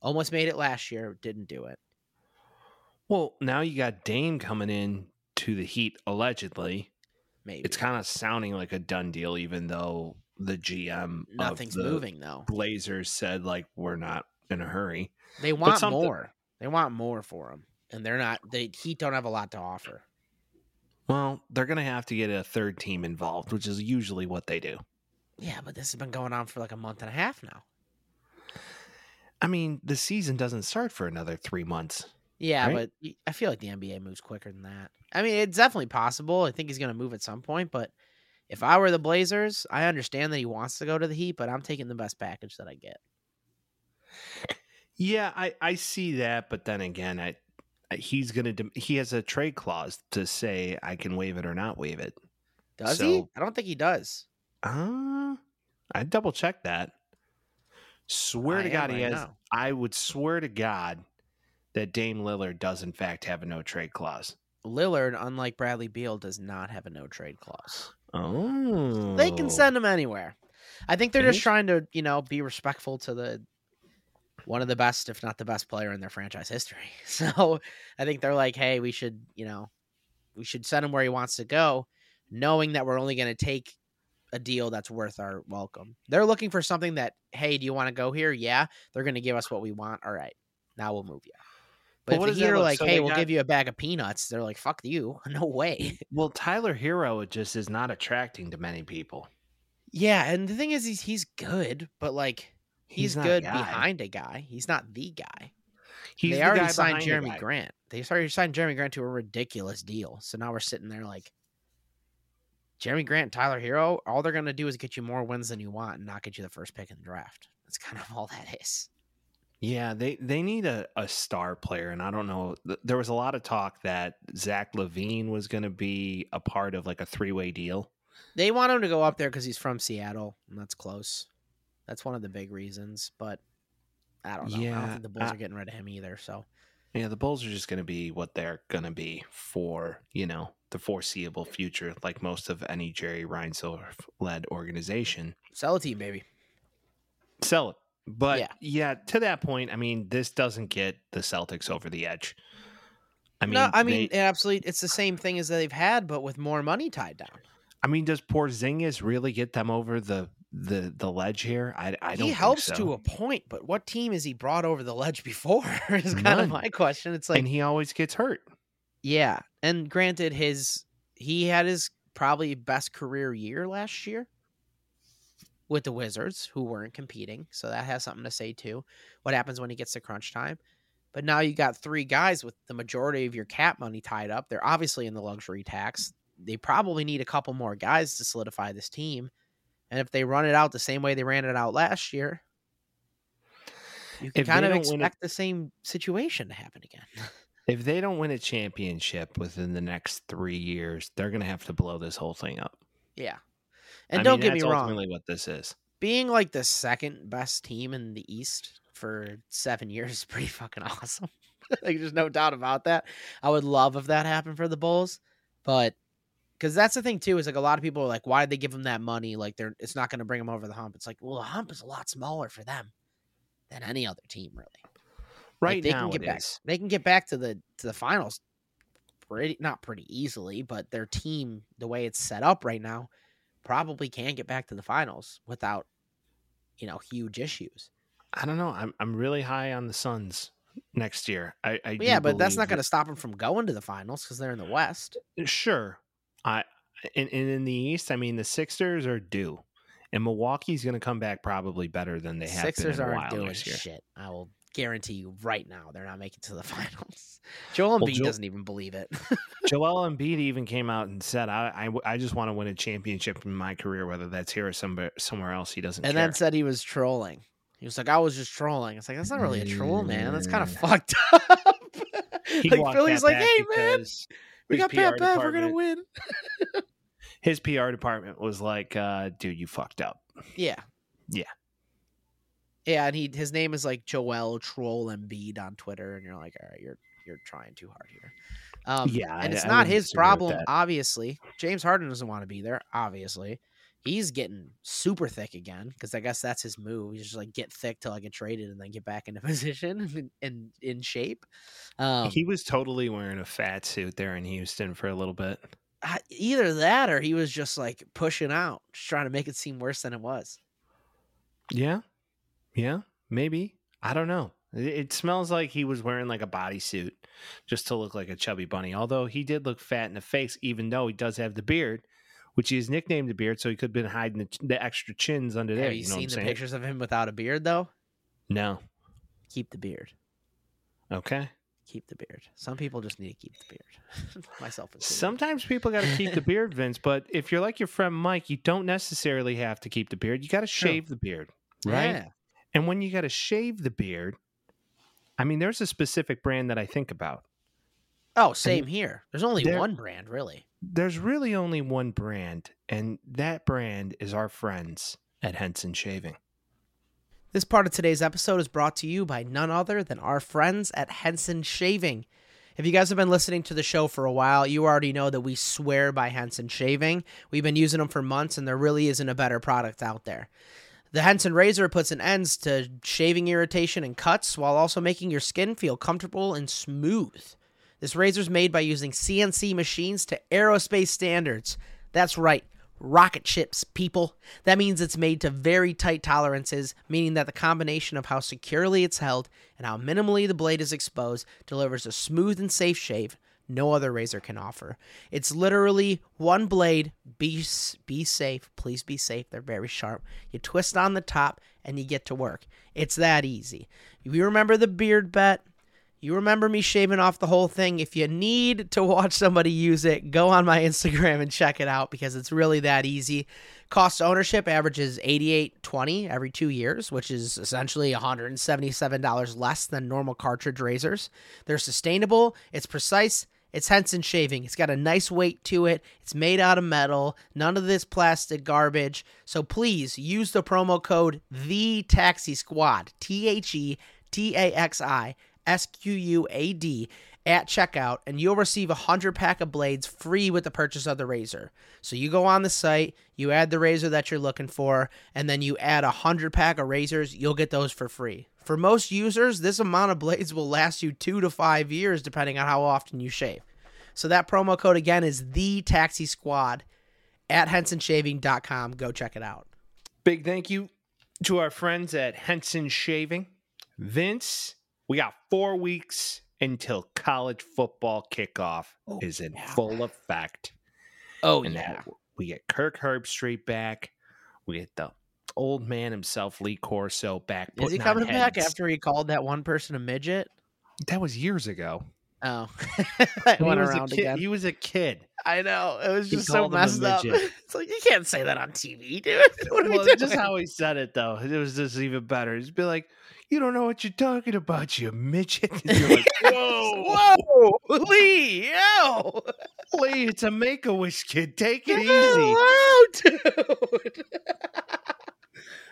Almost made it last year, didn't do it. Well, now you got Dame coming in to the Heat allegedly. Maybe It's kind of sounding like a done deal, even though the GM nothing's the moving though. Blazers said like we're not in a hurry. They want something- more. They want more for him, and they're not. They Heat don't have a lot to offer. Well, they're going to have to get a third team involved, which is usually what they do. Yeah, but this has been going on for like a month and a half now. I mean, the season doesn't start for another three months. Yeah, Right? but I feel like the NBA moves quicker than that. I mean, it's definitely possible. I think he's going to move at some point, but if I were the Blazers, I understand that he wants to go to the Heat, but I'm taking the best package that I get. Yeah, I, I see that, but then again, I, he's gonna he has a trade clause to say I can waive it or not waive it. Does he? I don't think he does. Uh I double check that. Swear I to God, he has. now. I would swear to God that Dame Lillard does in fact have a no trade clause. Lillard, unlike Bradley Beal, does not have a no trade clause. Oh, They can send him anywhere. I think they're just trying to, you know, be respectful to the one of the best, if not the best player in their franchise history. (laughs) So I think they're like, hey, we should, you know, we should send him where he wants to go, knowing that we're only going to take a deal that's worth our welcome. They're looking for something that, hey, do you want to go here? Yeah, they're going to give us what we want. All right, now we'll move you. But what if the that Heat are like, so hey, we'll got- give you a bag of peanuts, they're like, fuck you, (laughs) no way. Well, Tyler Herro just is not attracting to many people. Yeah, and the thing is, he's he's good, but like he's, a good behind a guy. He's not the guy. He's they the already guy signed Jeremy. Grant. They already signed Jerami Grant to a ridiculous deal. So now we're sitting there like Jerami Grant, Tyler Herro. All they're gonna do is get you more wins than you want and not get you the first pick in the draft. That's kind of (laughs) all that is. Yeah, they they need a, a star player, and I don't know. There was a lot of talk that Zach LaVine was going to be a part of like a three way deal. They want him to go up there because he's from Seattle and that's close. That's one of the big reasons. But I don't know. I don't Yeah, think the Bulls I- are getting rid of him either. So Yeah, the Bulls are just going to be what they're going to be for you know the foreseeable future, like most of any Jerry Reinsdorf led organization. sell a team, baby. Sell it, but Yeah. yeah. to that point, I mean, this doesn't get the Celtics over the edge. I mean, no, I mean, they- absolutely, it's the same thing as they've had, but with more money tied down. I mean, does Porzingis really get them over the the the ledge here? I I don't. he helps so. to a point, but what team has he brought over the ledge before? (laughs) is kind None. of my question. It's like, and he always gets hurt. yeah, and granted, his he had his probably best career year last year with the Wizards, who weren't competing, so that has something to say too. What happens when he gets to crunch time? But now you got three guys with the majority of your cap money tied up. They're obviously in the luxury tax. They probably need a couple more guys to solidify this team. And if they run it out the same way they ran it out last year, you can If kind of don't win it- expect the same situation to happen again. (laughs) If they don't win a championship within the next three years, they're going to have to blow this whole thing up. yeah. And I don't mean, get me wrong, Ultimately, what this is. being like the second best team in the East for seven years is pretty fucking (laughs) awesome. like, there's no doubt about that. I would love if that happened for the Bulls, but because that's the thing too is like a lot of people are like, why did they give them that money? Like, they're it's not going to bring them over the hump. It's like, well, the hump is a lot smaller for them than any other team, really. Like, Right they now, can get back. is. They can get back to the to the finals pretty not pretty easily, but their team, the way it's set up right now, probably can get back to the finals without, you know, huge issues. I don't know. I'm I'm really high on the Suns next year. I, I yeah, but that's not going to stop them from going to the finals because they're in the West. Uh, sure, I and, and in the East, I mean, the Sixers are due, and Milwaukee's going to come back probably better than they have Sixers been in a aren't while doing shit. I will guarantee you right now they're not making it to the (laughs) finals. Joel Well, Embiid doesn't even believe it. (laughs) Joel Embiid even came out and said, I, I, I just want to win a championship in my career, whether that's here or somewhere, somewhere else. He doesn't and care. then said he was trolling. He was like, "I was just trolling." It's like that's not really a troll, man. That's kind of Mm. fucked (laughs) up. Like Philly's like, "Hey, man, we got Pat Bev. We're gonna win." His PR department was like, uh, dude, you fucked up. Yeah. Yeah. Yeah, and he his name is like Joel Troll Embiid on Twitter, and you're like, all right, you're you're trying too hard here. Um, Yeah, and it's I not wouldn't his problem. Obviously, James Harden doesn't want to be there. Obviously, he's getting super thick again because I guess that's his move. He's just like get thick till I get traded and then get back into (laughs) position and in, in shape. Um, he was totally wearing a fat suit there in Houston for a little bit. Either that or he was just like pushing out, just trying to make it seem worse than it was. Yeah. Yeah. Maybe. I don't know. It, smells like he was wearing like a bodysuit just to look like a chubby bunny. Although he did look fat in the face, even though he does have the beard, which he has nicknamed the beard, so he could have been hiding the, the extra chins under there. Have you, know seen the saying? pictures of him without a beard though? No. Keep the beard. Okay. Keep the beard. Some people just need to keep the beard. (laughs) Myself included. Sometimes people got to keep the beard, Vince. But if you're like your friend Mike, you don't necessarily have to keep the beard. You got to shave the beard, right? Yeah. And when you got to shave the beard, I mean, there's a specific brand that I think about. Oh, same here. There's only there- one brand, really. There's really only one brand, and that brand is our friends at Henson Shaving. This part of today's episode is brought to you by none other than our friends at Henson Shaving. If you guys have been listening to the show for a while, you already know that we swear by Henson Shaving. We've been using them for months, and there really isn't a better product out there. The Henson razor puts an end to shaving irritation and cuts while also making your skin feel comfortable and smooth. This razor is made by using CNC machines to aerospace standards. That's right, rocket ships, people. That means it's made to very tight tolerances, meaning that the combination of how securely it's held and how minimally the blade is exposed delivers a smooth and safe shave no other razor can offer. It's literally one blade. Be be safe, please be safe. They're very sharp. You twist on the top and you get to work. It's that easy. You remember the beard bet? You remember me shaving off the whole thing. If you need to watch somebody use it, go on my Instagram and check it out because it's really that easy. Cost ownership averages 88.20 every 2 years, which is essentially $177 less than normal cartridge razors. They're sustainable, it's precise, it's Henson shaving. It's got a nice weight to it. It's made out of metal. None of this plastic garbage. So please use the promo code the Taxi Squad. T H E T A X I S Q U A D at checkout and you'll receive a 100 pack of blades free with the purchase of the razor. So you go on the site, you add the razor that you're looking for, and then you add a 100 pack of razors, you'll get those for free. For most users, this amount of blades will last you 2 to 5 years depending on how often you shave. So that promo code again is the Taxi Squad at hensonshaving.com. Go check it out. Big thank you to our friends at Henson Shaving. Vince, we got four weeks until college football kickoff Oh, is in yeah. full effect. Oh and that we get Kirk Herbstreit back. We get the old man himself, Lee Corso, back. Is he coming back after he called that one person a midget? That was years ago. Oh, (laughs) (laughs) He went was a around kid- again. He was a kid. I know it was just so called him a messed up. (laughs) It's like you can't say that on TV, dude. What well, just how he said it, though, it was just even better. He'd be like, "You don't know what you're talking about, you midget." (laughs) Like, "Whoa, Whoa, (laughs) Lee, yo, Lee, it's a Make a Wish kid. Take it easy." out, (laughs) dude.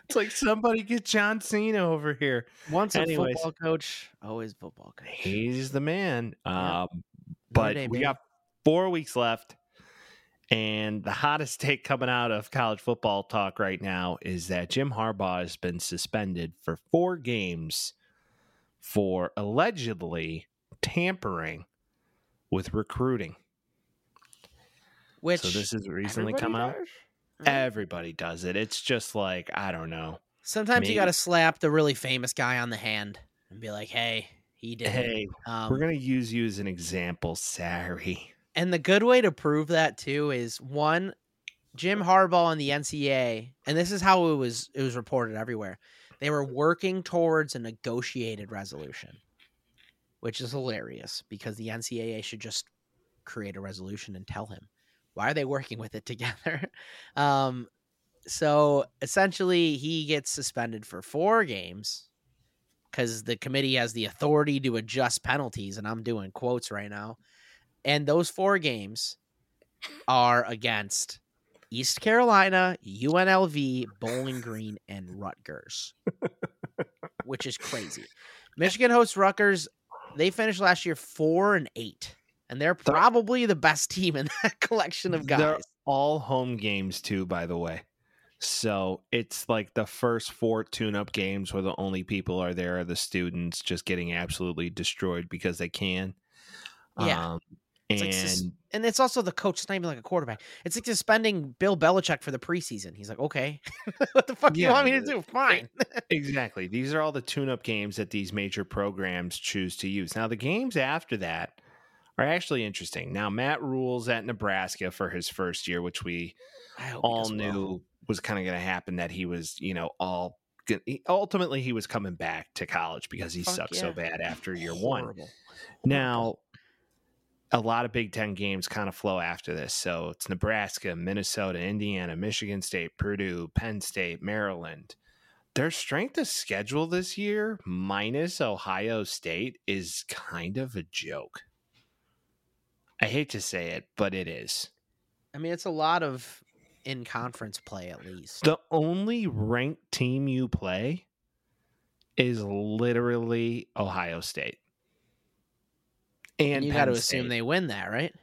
It's like somebody get John Cena over here. Once a Anyways. football coach, always football coach. He's the man. Um, but Dame, we baby. got four weeks left. And the hottest (laughs) take coming out of college football talk right now is that Jim Harbaugh has been suspended for four games for allegedly tampering with recruiting. Which so this has recently come everybody out. does? Everybody does it. It's just like, I don't know. Sometimes you got to slap the really famous guy on the hand and be like, "Hey, he did." Hey, um, we're going to use you as an example. Sorry. And the good way to prove that too is one, Jim Harbaugh and the NCAA, and this is how it was it was reported everywhere. They were working towards a negotiated resolution, which is hilarious because the NCAA should just create a resolution and tell him why are they working with it together. (laughs) um, so essentially, he gets suspended for four games because the committee has the authority to adjust penalties, and I'm doing quotes right now. And those four games are against East Carolina, UNLV, Bowling Green, and Rutgers, (laughs) which is crazy. Michigan hosts Rutgers. They finished last year four and eight, and they're probably the best team in that (laughs) collection of guys. They're all home games too, by the way. So it's like the first four tune-up games where the only people are there are the students just getting absolutely destroyed because they can. Yeah. Um, It's and like sus- and it's also the coach. It's not even like a quarterback. It's like suspending Bill Belichick for the preseason. He's like, okay, (laughs) what the fuck do Yeah, you want me to do? Fine. (laughs) exactly, these are all the tune-up games that these major programs choose to use. Now, the games after that are actually interesting. Now, Matt Rhule at Nebraska for his first year, which we I hope he all does well. knew was kind of going to happen. That he was, you know, all ultimately he was coming back to college because he Fuck sucked so bad after year one. Now, a lot of Big Ten games kind of flow after this. So it's Nebraska, Minnesota, Indiana, Michigan State, Purdue, Penn State, Maryland. Their strength of schedule this year, minus Ohio State, is kind of a joke. I hate to say it, but it is. I mean, it's a lot of in conference play at least. The only ranked team you play is literally Ohio State. And, And you Penn got to assume they win that, right?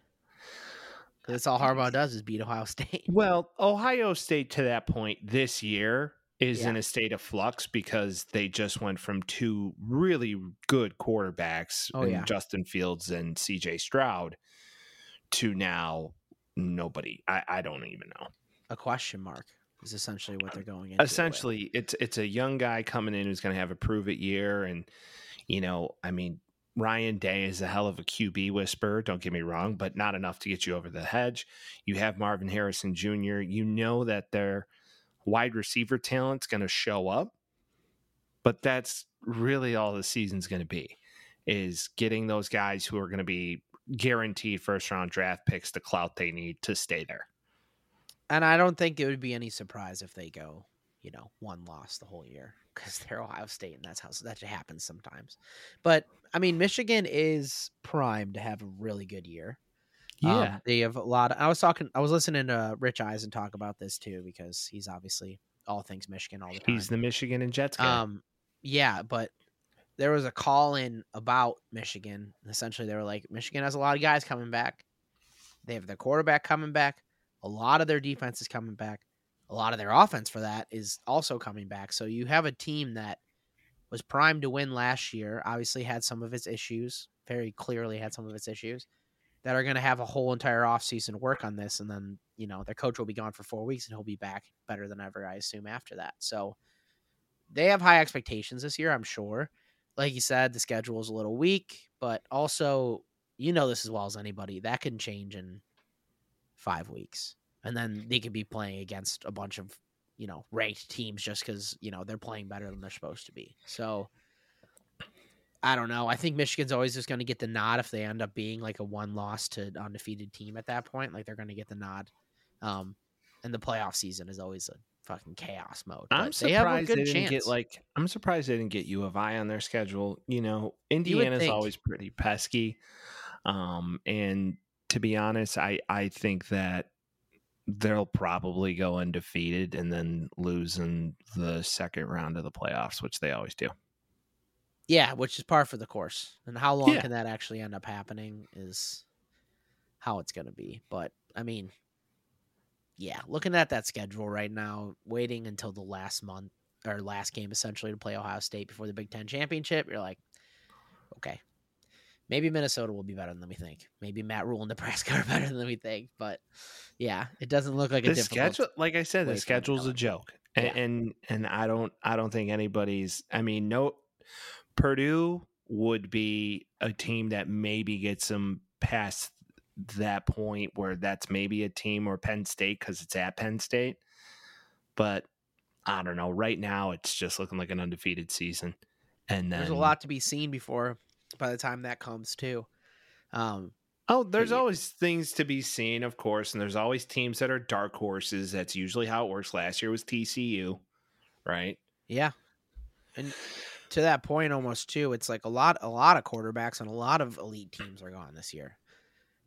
that's all Harbaugh does is beat Ohio (laughs) State. Well, Ohio State to that point this year is Yeah. in a state of flux because they just went from two really good quarterbacks, Oh, yeah. Justin Fields and CJ Stroud, to now nobody. I, I don't even know. A question mark is essentially what they're going uh, into. it. Essentially, it's it's a young guy coming in who's going to have a prove it year, and you know, I mean, Ryan Day is a hell of a QB whisperer. Don't get me wrong, but not enough to get you over the hedge. You have Marvin Harrison Jr. You know that their wide receiver talent's going to show up, but that's really all the season's going to be is getting those guys who are going to be guaranteed first round draft picks the clout they need to stay there. And I don't think it would be any surprise if they go, you know, one loss the whole year because (laughs) they're Ohio State, and that's how that happens sometimes. But I mean, Michigan is primed to have a really good year. Um, they have a lot. Of, I was talking. I was listening to Rich Eisen talk about this too because he's obviously all things Michigan all the time. he's the Michigan and Jets guy. Um, yeah, but there was a call in about Michigan. Essentially, they were like, Michigan has a lot of guys coming back. They have their quarterback coming back. A lot of their defense is coming back. A lot of their offense for that is also coming back. So you have a team that was primed to win last year. Obviously, had some of its issues. Very clearly had some of its issues. That are going to have a whole entire offseason work on this, and then you know their coach will be gone for four weeks, and he'll be back better than ever, I assume, after that. So they have high expectations this year, I'm sure. Like you said, the schedule is a little weak, but also you know this as well as anybody that can change in five weeks, and then they could be playing against a bunch of you know ranked teams just because you know they're playing better than they're supposed to be. So I don't know. I think Michigan's always just going to get the nod if they end up being like a one loss to undefeated team at that point. Like they're going to get the nod. Um, and the playoff season is always a fucking chaos mode. I'm but they have a surprised good they didn't chance. get like. I'm surprised they didn't get U of I on their schedule. You know, Indiana's think. always pretty pesky, um, and to be honest, I I think that they'll probably go undefeated and then lose in the second round of the playoffs, which they always do. Yeah, which is par for the course. And how long Yeah. can that actually end up happening is how it's going to be. But I mean, yeah, looking at that schedule right now, waiting until the last month or last game essentially to play Ohio State before the Big Ten championship, you're like, okay, maybe Minnesota will be better than we think. Maybe Matt Rhule and (laughs) Nebraska are better than we think. But yeah, it doesn't look like a the difficult. schedule like i said the schedule's a joke and, Yeah. and and i don't i don't think anybody's i mean no purdue would be a team that maybe gets them past that point where that's maybe a team or penn state because it's at penn state but i don't know right now it's just looking like an undefeated season and then There's a lot to be seen before by the time that comes too. Um, Oh, there's yeah. always things to be seen, of course, and there's always teams that are dark horses. That's usually how it works. Last year was TCU, right? Yeah. And to that point almost too, it's like a lot a lot of quarterbacks and a lot of elite teams are gone this year.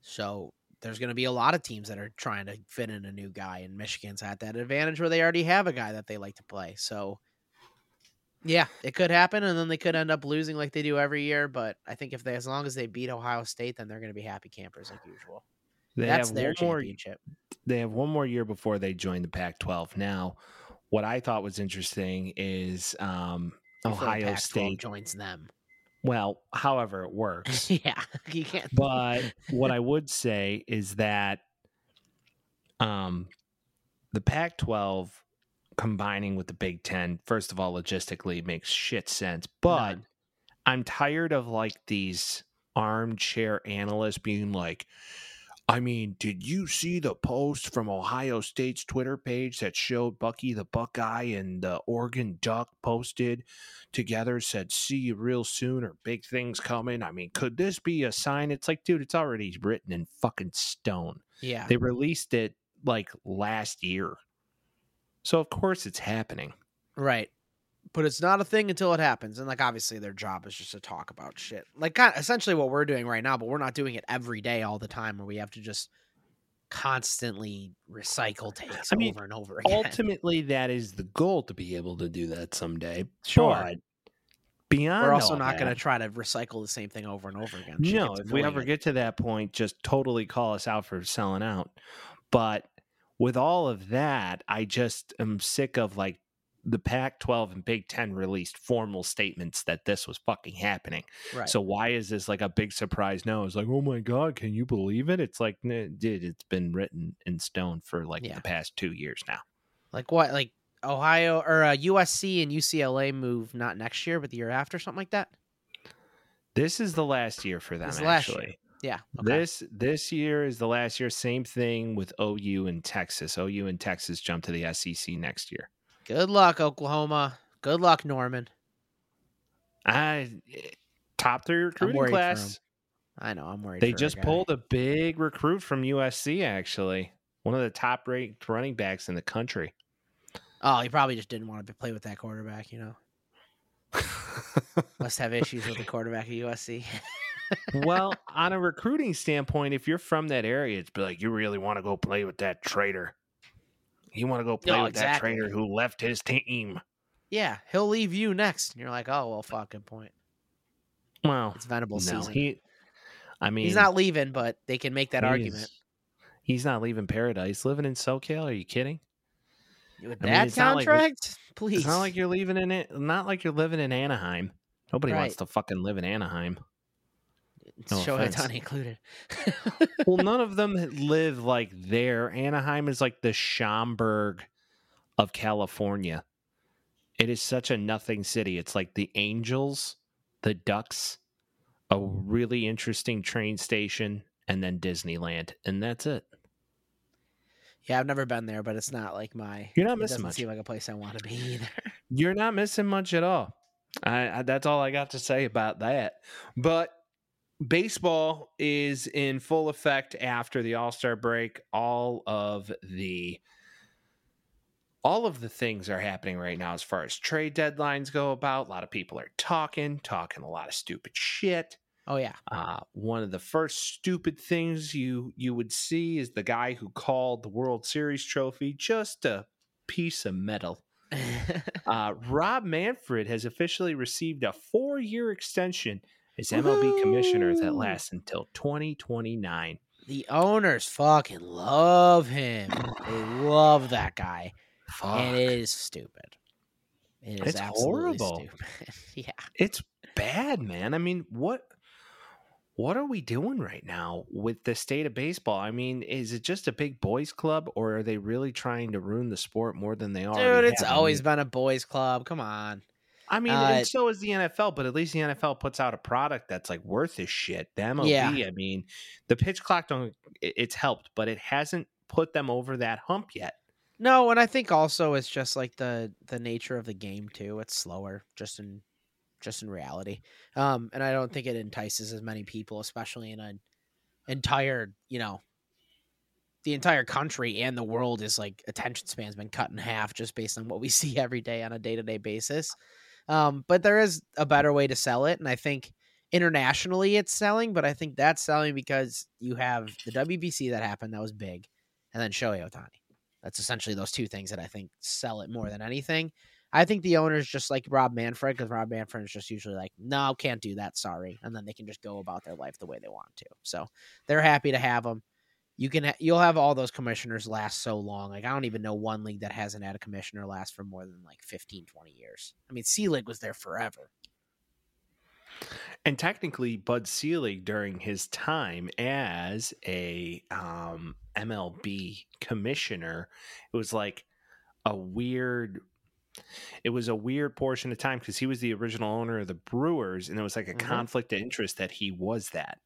So there's going to be a lot of teams that are trying to fit in a new guy and Michigan's at that advantage where they already have a guy that they like to play. So yeah, it could happen and then they could end up losing like they do every year, but I think if they as long as they beat Ohio State then they're going to be happy campers like usual. They That's their one more. championship. They have one more year before they join the Pac-12. Now, what I thought was interesting is um, Ohio State. joins them. Well, however it works. (laughs) yeah, you can't. but what I (laughs) would say is that um the Pac-12 combining with the Big 10 first of all logistically makes shit sense, but None. I'm tired of like these armchair analysts being like I mean, did you see the post from Ohio State's Twitter page that showed Bucky the Buckeye and the Oregon Duck posted together said see you real soon or big things coming? I mean, could this be a sign? It's like, dude, it's already written in fucking stone. Yeah, They released it like last year. So of course it's happening. right. But it's not a thing until it happens, and like obviously their job is just to talk about shit, like kind of, essentially what we're doing right now. But we're not doing it every day, all the time, where we have to just constantly recycle takes I mean, over and over again. Ultimately, that is the goal to be able to do that someday. Sure. But beyond We're also not going to try to recycle the same thing over and over again. No, if we ever annoying. get to that point, just totally call us out for selling out. But with all of that, I just am sick of like the Pac 12 and Big 10 released formal statements that this was fucking happening. right. So why is this like a big surprise now? It's like, oh my God, can you believe it? It's like, nah, dude, it's been written in stone for like Yeah. the past two years now. like what? Like Ohio or uh, USC and UCLA move not next year, but the year after, something like that. This is the last year for them, This is last year. actually. Yeah. Okay. This this year is the last year. Same thing with OU and Texas. OU and Texas jump to the SEC next year. Good luck, Oklahoma. Good luck, Norman. I eh, top three recruiting class. I know. I'm worried. They just pulled a big recruit from USC. Actually, one of the top ranked running backs in the country. Oh, he probably just didn't want to play with that quarterback. You know, (laughs) must have issues with the quarterback at USC. (laughs) well, on a recruiting standpoint, if you're from that area, it's be like you really want to go play with that traitor. You want to go play No, with that traitor who left his team. yeah, he'll leave you next. And you're like, oh well, fuck. Good point. Well, It's Venable no, season. he. I mean, He's not leaving, but they can make that he's- argument. He's not leaving paradise. Living in SoCal? Are you kidding? With I mean, that like contract, please. It's not like you're leaving in it. Not like you're living in Anaheim. Nobody wants to fucking live in Anaheim. No Show offense. Ohtani included. well, (laughs) none of them live like there. Anaheim is like the Schaumburg of California. It is such a nothing city. It's like the Angels, the Ducks, a really interesting train station, and then Disneyland, and that's it. yeah, I've never been there, but it's not like my. You're not it missing doesn't much. seem like a place I want to be either. You're not missing much at all. I, I that's all I got to say about that. But baseball is in full effect after the All-Star break. All of the all of the things are happening right now as far as trade deadlines go about. A lot of people are talking, talking a lot of stupid shit. Oh yeah, Uh, one of the first stupid things you you would see is the guy who called the World Series trophy just a piece of metal. (laughs) Uh, Rob Manfred has officially received a four year extension as MLB commissioner that lasts until 2029. the owners fucking love him. They love that guy, Fuck. and it is stupid. It is It's absolutely horrible. stupid. (laughs) yeah, It's bad, man. I mean, what what are we doing right now with the state of baseball? I mean, is it just a big boys club or are they really trying to ruin the sport more than they are? dude, it's always been a boys' club. Come on. I mean, Uh, and so is the NFL, but at least the NFL puts out a product that's like worth his shit. The MLB, Yeah. I mean, the pitch clock don't it's helped, but it hasn't put them over that hump yet. No, and I think also it's just like the the nature of the game too. It's slower, just in just in reality. Um, and I don't think it entices as many people, especially in an entire, you know, the entire country and the world is like attention span's been cut in half just based on what we (laughs) see every day on a day to day basis. Um, but there is a better way to sell it, and I think internationally it's selling, but I think that's selling because you have the WBC that happened that was big, and then Shohei Ohtani. That's essentially those two things that I think sell it more than anything. I think the owners just like Rob Manfred because Rob Manfred is just usually like, no, can't do that, sorry, and then they can just go about their life the way they want to. So they're happy to have him. You can ha- you'll have all those commissioners last so long. Like I don't even know one league that hasn't had a commissioner last for more than like 15, 20 years. I mean, Selig was there forever. And technically, Bud Selig, during his time as a um, MLB commissioner, it was like a weird. It was a weird portion of time because he was the original owner of the Brewers, and it was like a Mhm. conflict of interest that he was that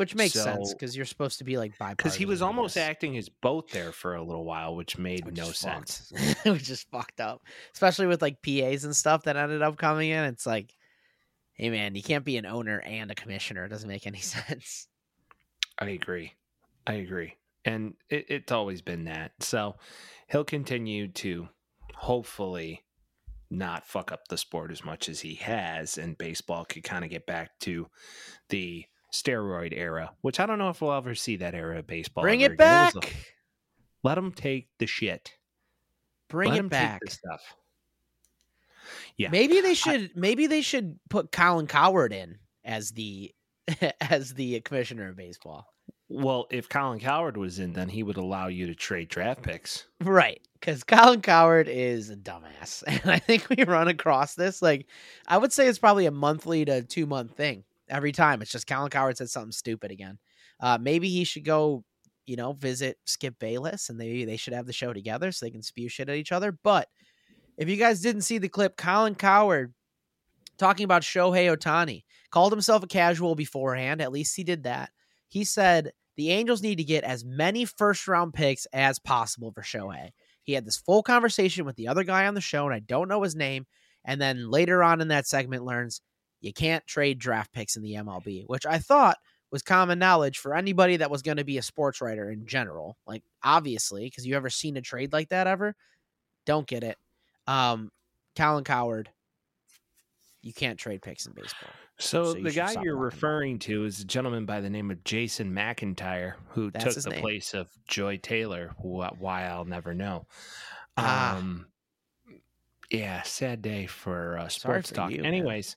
Which makes sense because you're supposed to be like bipartisan. because he was almost acting as both there for a little while, which made which no sense. (laughs) which is fucked up, especially with like PAs and stuff that ended up coming in. It's like, hey man, you can't be an owner and a commissioner. It doesn't make any (laughs) sense. I agree. I agree. And it, it's always been that. So he'll continue to hopefully not fuck up the sport as much as he has, and baseball could kind of get back to the steroid era, which I don't know if we'll ever see that era of baseball. Bring it back. a- let them take the shit. Bring Let it back. stuff. Yeah. Maybe they should. maybe they should put Colin Cowherd in as the (laughs) as the commissioner of baseball. Well, if Colin Cowherd was in, then he would allow you to trade draft picks. Right, because Colin Cowherd is a dumbass, (laughs) and I think we run across this. Like, I would say it's probably a monthly to two month thing every time. It's just Colin Cowherd said something stupid again. Uh, maybe he should go, you know, visit Skip Bayless, and they they should have the show together so they can spew shit at each other. But if you guys didn't see the clip, Colin Cowherd talking about Shohei Ohtani called himself a casual beforehand. At least he did that. He said the Angels need to get as many first round picks as possible for Shohei. He had this full conversation with the other guy on the show, and I don't know his name. And then later on in that segment, learns you can't trade draft picks in the MLB, which I thought was common knowledge for anybody that was going to be a sports writer in general. Like, obviously, because you ever seen a trade like that ever? Don't get it. Um, Colin Cowherd, you can't trade picks in baseball. So, So the guy you're about referring to is a gentleman by the name of Jason McIntyre, who That's took the name. place of Joy Taylor. wh- Why I'll never know. Ah. Um, yeah, sad day for uh, sports for talk. you. Anyways,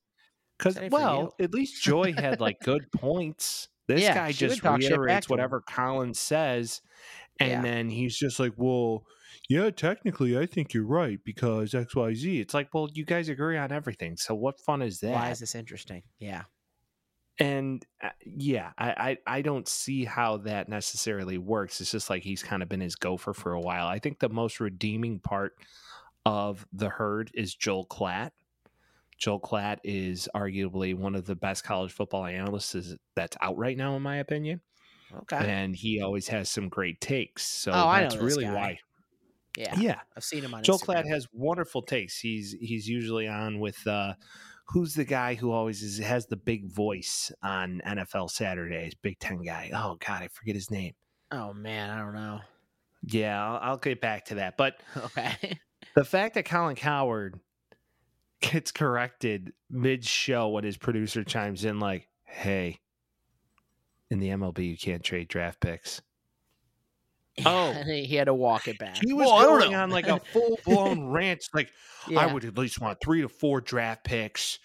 because well, at least Joy had like good points. This Yeah, guy just talk shit back reiterates whatever Colin says, and Yeah. then he's just like, "Well, yeah, technically, I think you're right because X, Y, Z." It's like, well, you guys agree on everything, so what fun is that? Why is this interesting? Yeah. and uh, yeah I, I i don't see how that necessarily works it's just like he's kind of been his gopher for a while i think the most redeeming part of the herd is joel klatt joel klatt is arguably one of the best college football analysts that's out right now in my opinion Okay. and he always has some great takes so Oh, that's really guy. why Yeah. yeah I've seen him on Joel Instagram. Klatt has wonderful takes. He's he's usually on with uh who's the guy who always is, has the big voice on NFL Saturdays, Big Ten guy. Oh God, I forget his name. Oh man, I don't know. Yeah, I'll, I'll get back to that. But (laughs) Okay. the fact that Colin Cowherd gets corrected mid show when his producer chimes in like, "Hey, in the MLB you can't trade draft picks." (laughs) Oh. He he had to walk it back. He was Well, going on like (laughs) a full blown rant, like. I would at least want three to four draft picks.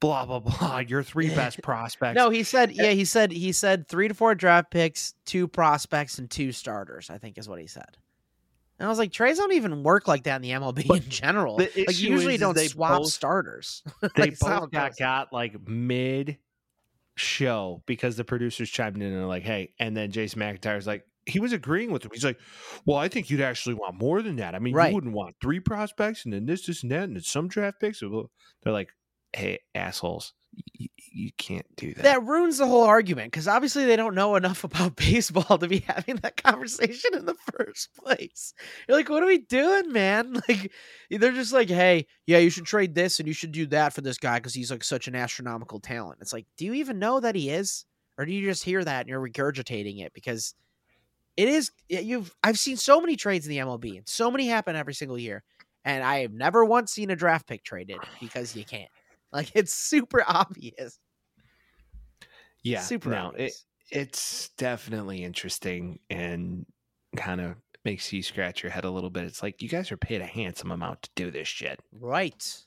Blah blah blah. Your three (laughs) best prospects. No, he said eh yeah, he said he said three to four draft picks, two prospects, and two starters, I think is what he said. And I was like, trades don't even work like that in the MLB But in general. Like you usually is- is don't they swap both- starters. (laughs) they Like, it's both got got like mid show because the producers chimed in and they're like, "Hey," and then Jason McIntyre's like. He was agreeing with him. He's like, "Well, I think you'd actually want more than that. I mean, Right. you wouldn't want three prospects and then this, this, and that, and then some draft picks." They're like, "Hey, assholes, you, can't do that." That ruins the whole argument because obviously they don't know enough about (laughs) baseball to be having that conversation in the first place. You're like, what are we doing, man? (laughs) Like, they're just like, hey, yeah, you should trade this and you should do that for this guy because he's like such an astronomical talent. It's like, do you even know that he is, or do you just hear that and you're regurgitating it because it is? You've I've seen so many trades in the MLB and so many happen every single year, and I have never once seen a draft pick traded because you can't. Like, it's super obvious. yeah, super no, it, obvious. it's definitely interesting and kind of makes you scratch your head a little bit. It's like you guys are paid a handsome amount to do this shit. Right.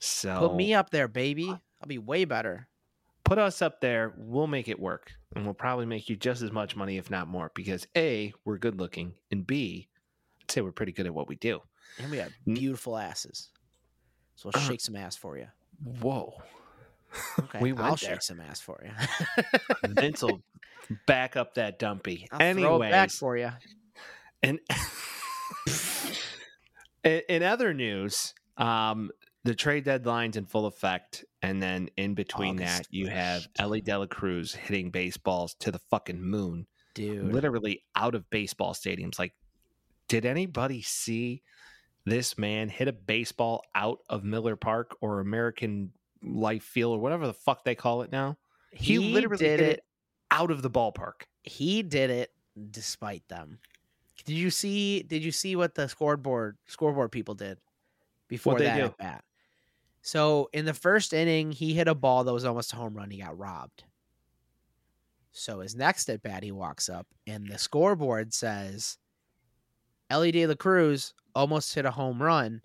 So Put me up there, baby. I'll be way better. put us up there. We'll make it work, and we'll probably make you just as much money, if not more, because a we're good looking, and b I'd say we're pretty good at what we do. And we have beautiful asses. So Uh, we'll shake some ass for you. Whoa, (laughs) Okay, We I'll shake some ass for you. (laughs) Vince will back up that dumpy. I'll throw it back for you. and (laughs) in, other news, um, the trade deadline's in full effect, and then in between August that, you have Elly De La Cruz hitting baseballs to the fucking moon, Dude. literally out of baseball stadiums. Like, did anybody see this man hit a baseball out of Miller Park or American Life Field or whatever the fuck they call it now? He, He literally did hit it. out of the ballpark. he did it despite them. Did you see? Did you see what the scoreboard scoreboard people did before that at bat? So in the first inning, he hit a ball that was almost a home run. He got robbed. So his next at bat, he walks up, and the scoreboard says, "Elly De La Cruz almost hit a home run,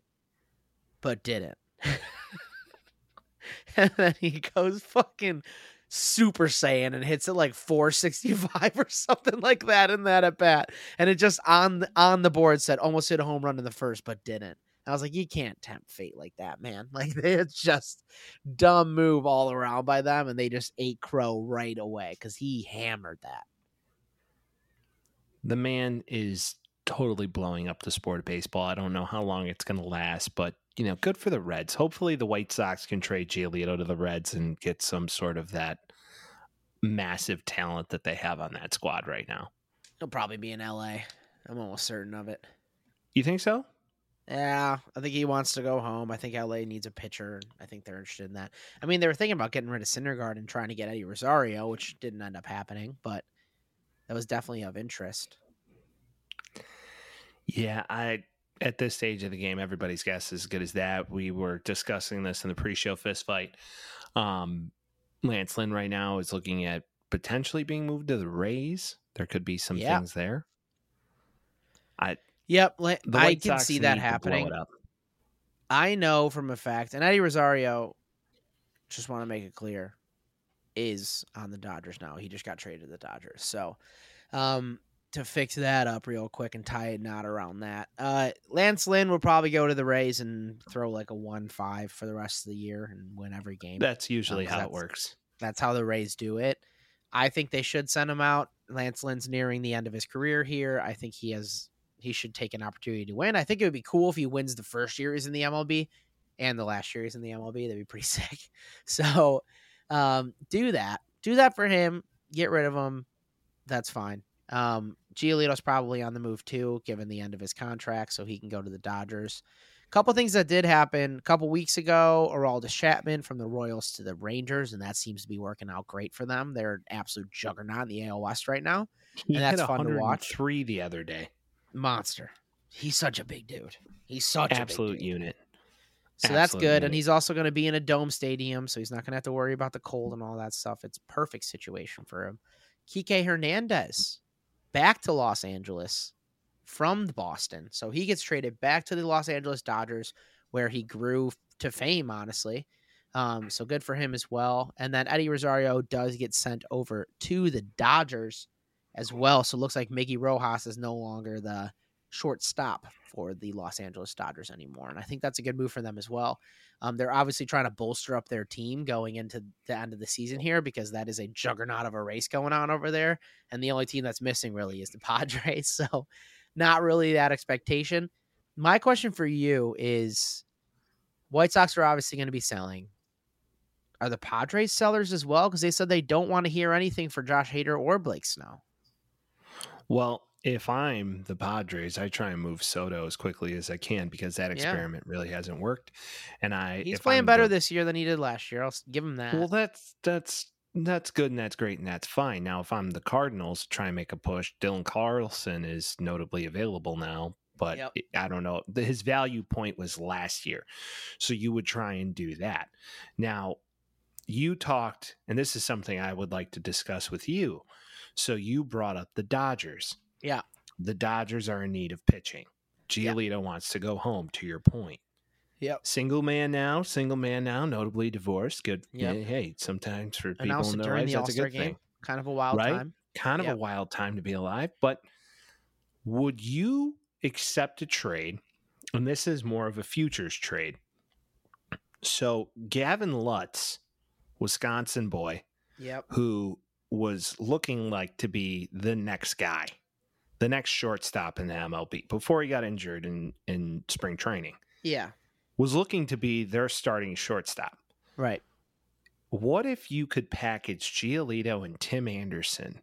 but didn't." (laughs) and then he goes fucking Super Saiyan and hits it like 465 or something like that in that at bat. And it just on the, on the board said almost hit a home run in the first, but didn't. I was like, you can't tempt fate like that, man. (laughs) Like it's just dumb move all around by them, and they just ate crow right away because he hammered that. the man is totally blowing up the sport of baseball. I don't know how long it's going to last, but you know, good for the Reds. Hopefully, the White Sox can trade Giolito to the Reds and get some sort of that massive talent that they have on that squad right now. He'll probably be in LA. I'm almost certain of it. You think so? Yeah, I think he wants to go home. I think LA needs a pitcher. I think they're interested in that. I mean, they were thinking about getting rid of Syndergaard and trying to get Eddie Rosario, which didn't end up happening, but that was definitely of interest. Yeah, I at this stage of the game, everybody's guess is as good as that. We were discussing this in the pre-show fist fight. Um, Lance Lynn right now is looking at potentially being moved to the Rays. There could be some Yeah. things there. I yep, la- I can Sox see that happening. I know from a fact, and Eddie Rosario, just want to make it clear, is on the Dodgers now. He just got traded to the Dodgers. So, um, to fix that up real quick and tie a knot around that, uh, Lance Lynn will probably go to the Rays and throw like a one-five for the rest of the year and win every game. That's usually Um, how it works. That's how the Rays do it. I think they should send him out. Lance Lynn's nearing the end of his career here. I think he has he should take an opportunity to win. I think it would be cool if he wins the first year he's in the MLB and the last year he's in the MLB. That'd be pretty (laughs) sick. So um, do that. Do that for him. Get rid of him. That's fine. Um, Giolito's probably on the move too, given the end of his contract, so he can go to the Dodgers. A Couple things that did happen a couple weeks ago. Aroldis Chapman from the Royals to the Rangers, and that seems to be working out great for them. They're an absolute juggernaut in the AL West right now. (laughs) He And that's fun to watch. Three the other day. Monster. He's such a big dude. He's such a Absolute unit. So that's good. unit. And he's also going to be in a dome stadium, so he's not going to have to worry about the cold and all that stuff. It's perfect situation for him. Kike Hernandez back to Los Angeles from Boston. So he gets traded back to the Los Angeles Dodgers, where he grew to fame, honestly. Um, so good for him as well. And then Eddie Rosario does get sent over to the Dodgers as well. So it looks like Miggy Rojas is no longer the shortstop for the Los Angeles Dodgers anymore. And I think that's a good move for them as well. Um, they're obviously trying to bolster up their team going into the end of the season here because that is a juggernaut of a race going on over there. And the only team that's missing really is the (laughs) Padres. So, not really that expectation. My question for you is White Sox are obviously going to be selling. Are the Padres sellers as well? Because they said they don't want to hear anything for Josh Hader or Blake Snow. Well, if I'm the Padres, I try and move Soto as quickly as I can because that Yeah. experiment really hasn't worked. And I He's if playing I'm better the- this year than he did last year. I'll give him that. Well, that's that's that's good and that's great and that's fine. Now, if I'm the Cardinals, try and make a push. Dylan Carlson is notably available now, but Yep. I don't know. His value point was last year, so you would try and do that. Now, you talked, and this is something I would like to discuss with you. So you brought up the Dodgers. Yeah. the Dodgers are in need of pitching. Yeah. Giolito wants to go home. To your point. Yep. Single man now, single man now, notably divorced. Good. Yep. Yeah, hey, sometimes for people in their lives, the that's a good game. thing. Kind of a wild Right? time. Kind of Yep. a wild time to be alive. But would you accept a trade? And this is more of a futures trade. So Gavin Lux Wisconsin boy, Yep. who was looking like to be the next guy, the next shortstop in the MLB before he got injured in, in spring training, Yeah. was looking to be their starting shortstop. Right. What if you could package Giolito and Tim Anderson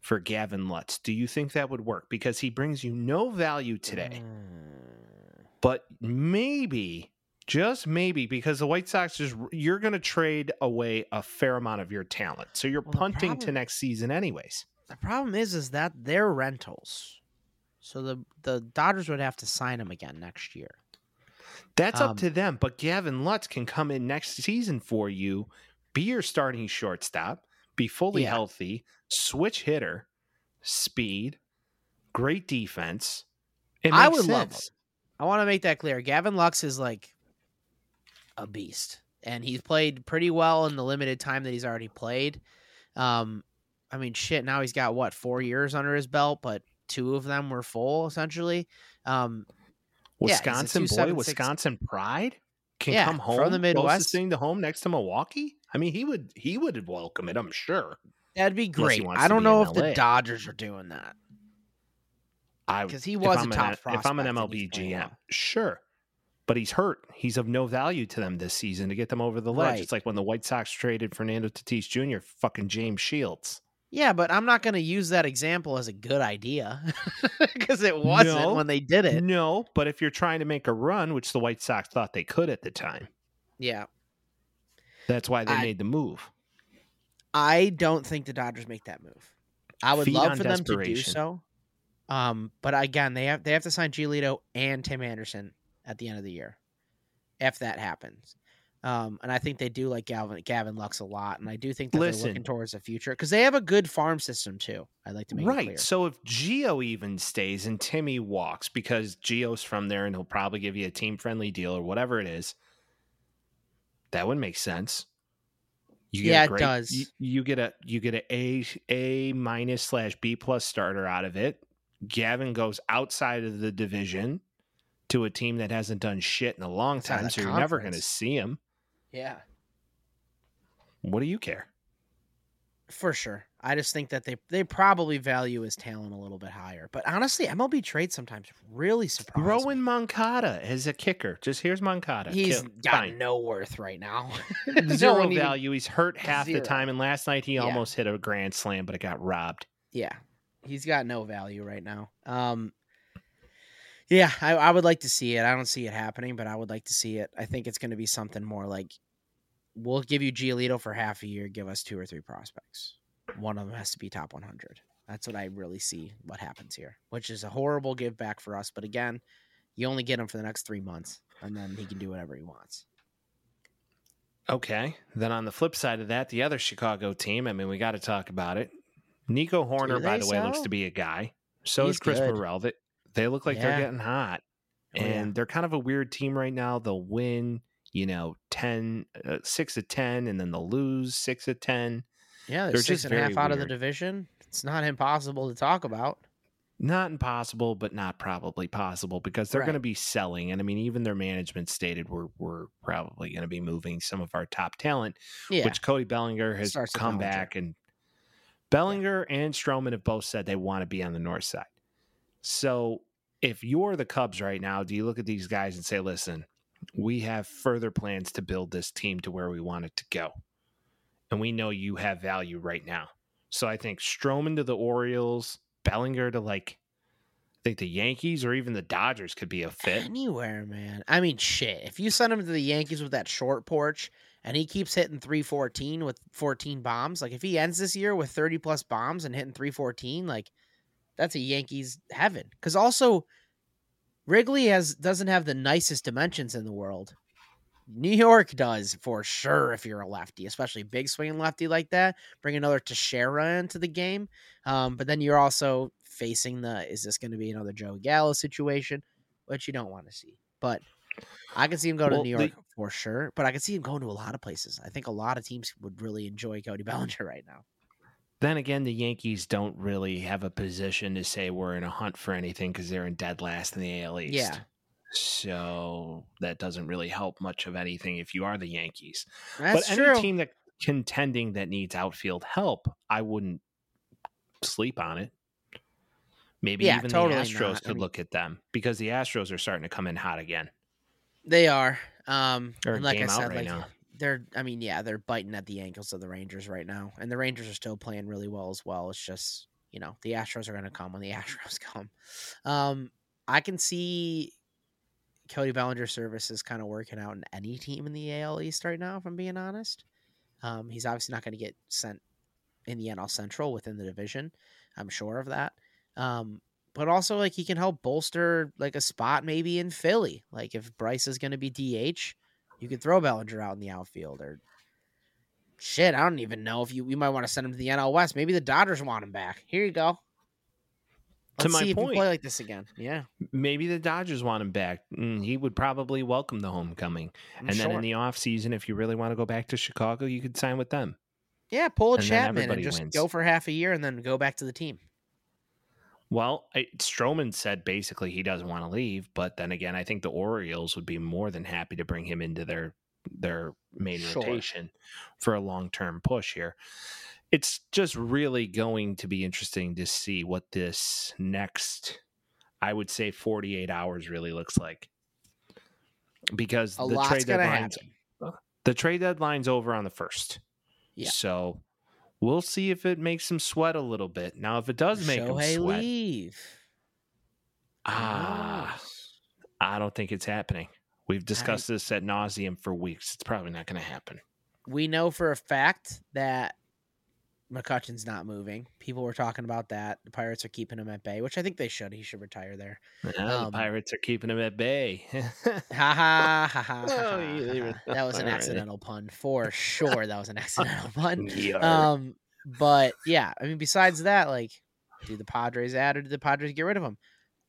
for Gavin Lux? Do you think that would work? Because he brings you no value today, Mm. but maybe, just maybe, because the White Sox is you're going to trade away a fair amount of your talent, so you're Well, punting to next season anyways. The problem is, is that they're rentals, so the the Dodgers would have to sign them again next year. That's Um, up to them. But Gavin Lux can come in next season for you, be your starting shortstop, be fully Yeah. healthy, switch hitter, speed, great defense. I would love sense. I want to make that clear. Gavin Lux is like a beast, and he's played pretty well in the limited time that he's already played. Um, I mean, shit. Now he's got what four years under his belt, but two of them were full essentially. Um, Yeah, Wisconsin boy, Wisconsin pride can Yeah, come from home. the Midwest. closest thing to home next to Milwaukee. I mean, he would he would welcome it. I'm sure. that'd be great. I don't know if LA. the Dodgers are doing that I because he was a top an, prospect. if I'm an MLB GM, sure. But he's hurt. He's of no value to them this season to get them over the ledge. Right. It's like when the White Sox traded Fernando Tatis Jr. fucking James Shields. Yeah, but I'm not going to use that example as a good idea (laughs) because it wasn't No. when they did it. No, but if you're trying to make a run, which the White Sox thought they could at the time, Yeah, that's why they I- made the move. I don't think the Dodgers make that move. I would Feed love for them to do so. Um, but again, they have they have to sign Giolito and Tim Anderson at the end of the year, if that happens. Um, and I think they do like Gavin Gavin Lux a lot, and I do think that Listen. they're looking towards the future because they have a good farm system too. I'd like to make. Right. So if Geo even stays and Timmy walks because Geo's from there and he'll probably give you a team friendly deal or whatever it is, that would make sense. You Yeah, a it does. You, you get a you get a A A minus slash B plus starter out of it. Gavin goes outside of the division to a team that hasn't done shit in a long time, so you're never going to see him. Yeah, What do you care? for sure. I just think that they they probably value his talent a little bit higher. But honestly, MLB trades sometimes really surprise in Moncada as a kicker. Just here's Moncada. He's Kill- got fine. no worth right now. (laughs) (laughs) zero No one even- value. He's hurt half Zero. the time, and last night he Yeah. almost hit a grand slam, but it got robbed. Yeah, he's got no value right now. Um, yeah, I, I would like to see it. I don't see it happening, but I would like to see it. I think it's going to be something more like we'll give you Giolito for half a year, give us two or three prospects. One of them has to be top 100. That's what I really see what happens here, which is a horrible give back for us. But again, you only get him for the next three months, and then he can do whatever he wants. Okay. Then on the flip side of that, the other Chicago team. I mean, we got to talk about it. Nico Hoerner, by the way, looks to be a guy. So He's is Chris good. Morel. They look like they're getting hot, Oh, yeah. and they're kind of a weird team right now. They'll win, you know, 10, uh, six of ten, and then they'll lose six of ten. Yeah, they're, They're six just and a half out of the division. It's not impossible to talk about. not impossible, but not probably possible because they're Right. going to be selling. And I mean, even their management stated we're we're probably going to be moving some of our top talent, Yeah, which Cody Bellinger has come back and Bellinger and Stroman have both said they want to be on the north side. So if you're the Cubs right now, do you look at these guys and say, listen, we have further plans to build this team to where we want it to go. And we know you have value right now. So I think Stroman to the Orioles, Bellinger to like I think the Yankees or even the Dodgers could be a fit. Anywhere, man. I mean, shit. If you send him to the Yankees with that short porch and he keeps hitting 314 with 14 bombs, like if he ends this year with 30 plus bombs and hitting 314, like that's a Yankees heaven. Because also, Wrigley has doesn't have the nicest dimensions in the world. New York does for sure if you're a lefty, especially big swinging lefty like that. Bring another Teixeira into the game. Um, but then you're also facing the is this going to be another Joe Gallo situation, which you don't want to see. But I can see him go Well, to New the- York for sure. But I can see him going to a lot of places. I think a lot of teams would really enjoy Cody Bellinger (laughs) right now. Then again, the Yankees don't really have a position to say we're in a hunt for anything because they're in dead last in the AL East. Yeah. So that doesn't really help much of anything if you are the Yankees. That's but true. any team that contending that needs outfield help, I wouldn't sleep on it. Maybe Yeah, even totally the Astros not. I could mean- look at them because the Astros are starting to come in hot again. They are. Um, like I said, right like now. They're. I mean, yeah, they're biting at the ankles of the Rangers right now, and the Rangers are still playing really well as well. It's just you know the Astros are going to come when the (laughs) Astros come. Um, I can see Cody Bellinger's service is kind of working out in any team in the AL East right now. If I'm being honest, um, he's obviously not going to get sent in the NL Central within the division. I'm sure of that. Um, but also like he can help bolster like a spot maybe in Philly. Like if Bryce is going to be DH, you could throw Bellinger out in the outfield or shit. I don't even know if you you might want to send him to the NL West. Maybe the Dodgers want him back. Here you go. To Let's my see if point. play like this again. Yeah, Maybe the Dodgers want him back. Mm, he would probably welcome the homecoming. I'm and then in the offseason, if you really want to go back to Chicago, you could sign with them. yeah, pull a and Chapman and just wins. go for half a year and then go back to the team. Well, I, Stroman said basically he doesn't want to leave, but then again, I think the Orioles would be more than happy to bring him into their their main Sure. rotation for a long term push here. It's just really going to be interesting to see what this next, I would say, forty eight hours really looks like, because A the trade deadline's happen. the trade deadline's over on the first. Yeah. So we'll see if it makes him sweat a little bit. Now, if it does make him sweat, leave. Ah, knows? I don't think it's happening. We've discussed this at nauseum for weeks. It's probably not going to happen. we know for a fact that McCutchen's not moving. People were talking about that. The Pirates are keeping him at bay, which I think they should. He should retire there. Um, the Pirates are keeping him at bay. Ha ha ha ha. (laughs) Oh, ha, ha, leave it ha. That was an accidental pun for sure. That was an (laughs) accidental pun. Um, but yeah, I mean, besides that, like, do the Padres add or do the Padres get rid of him?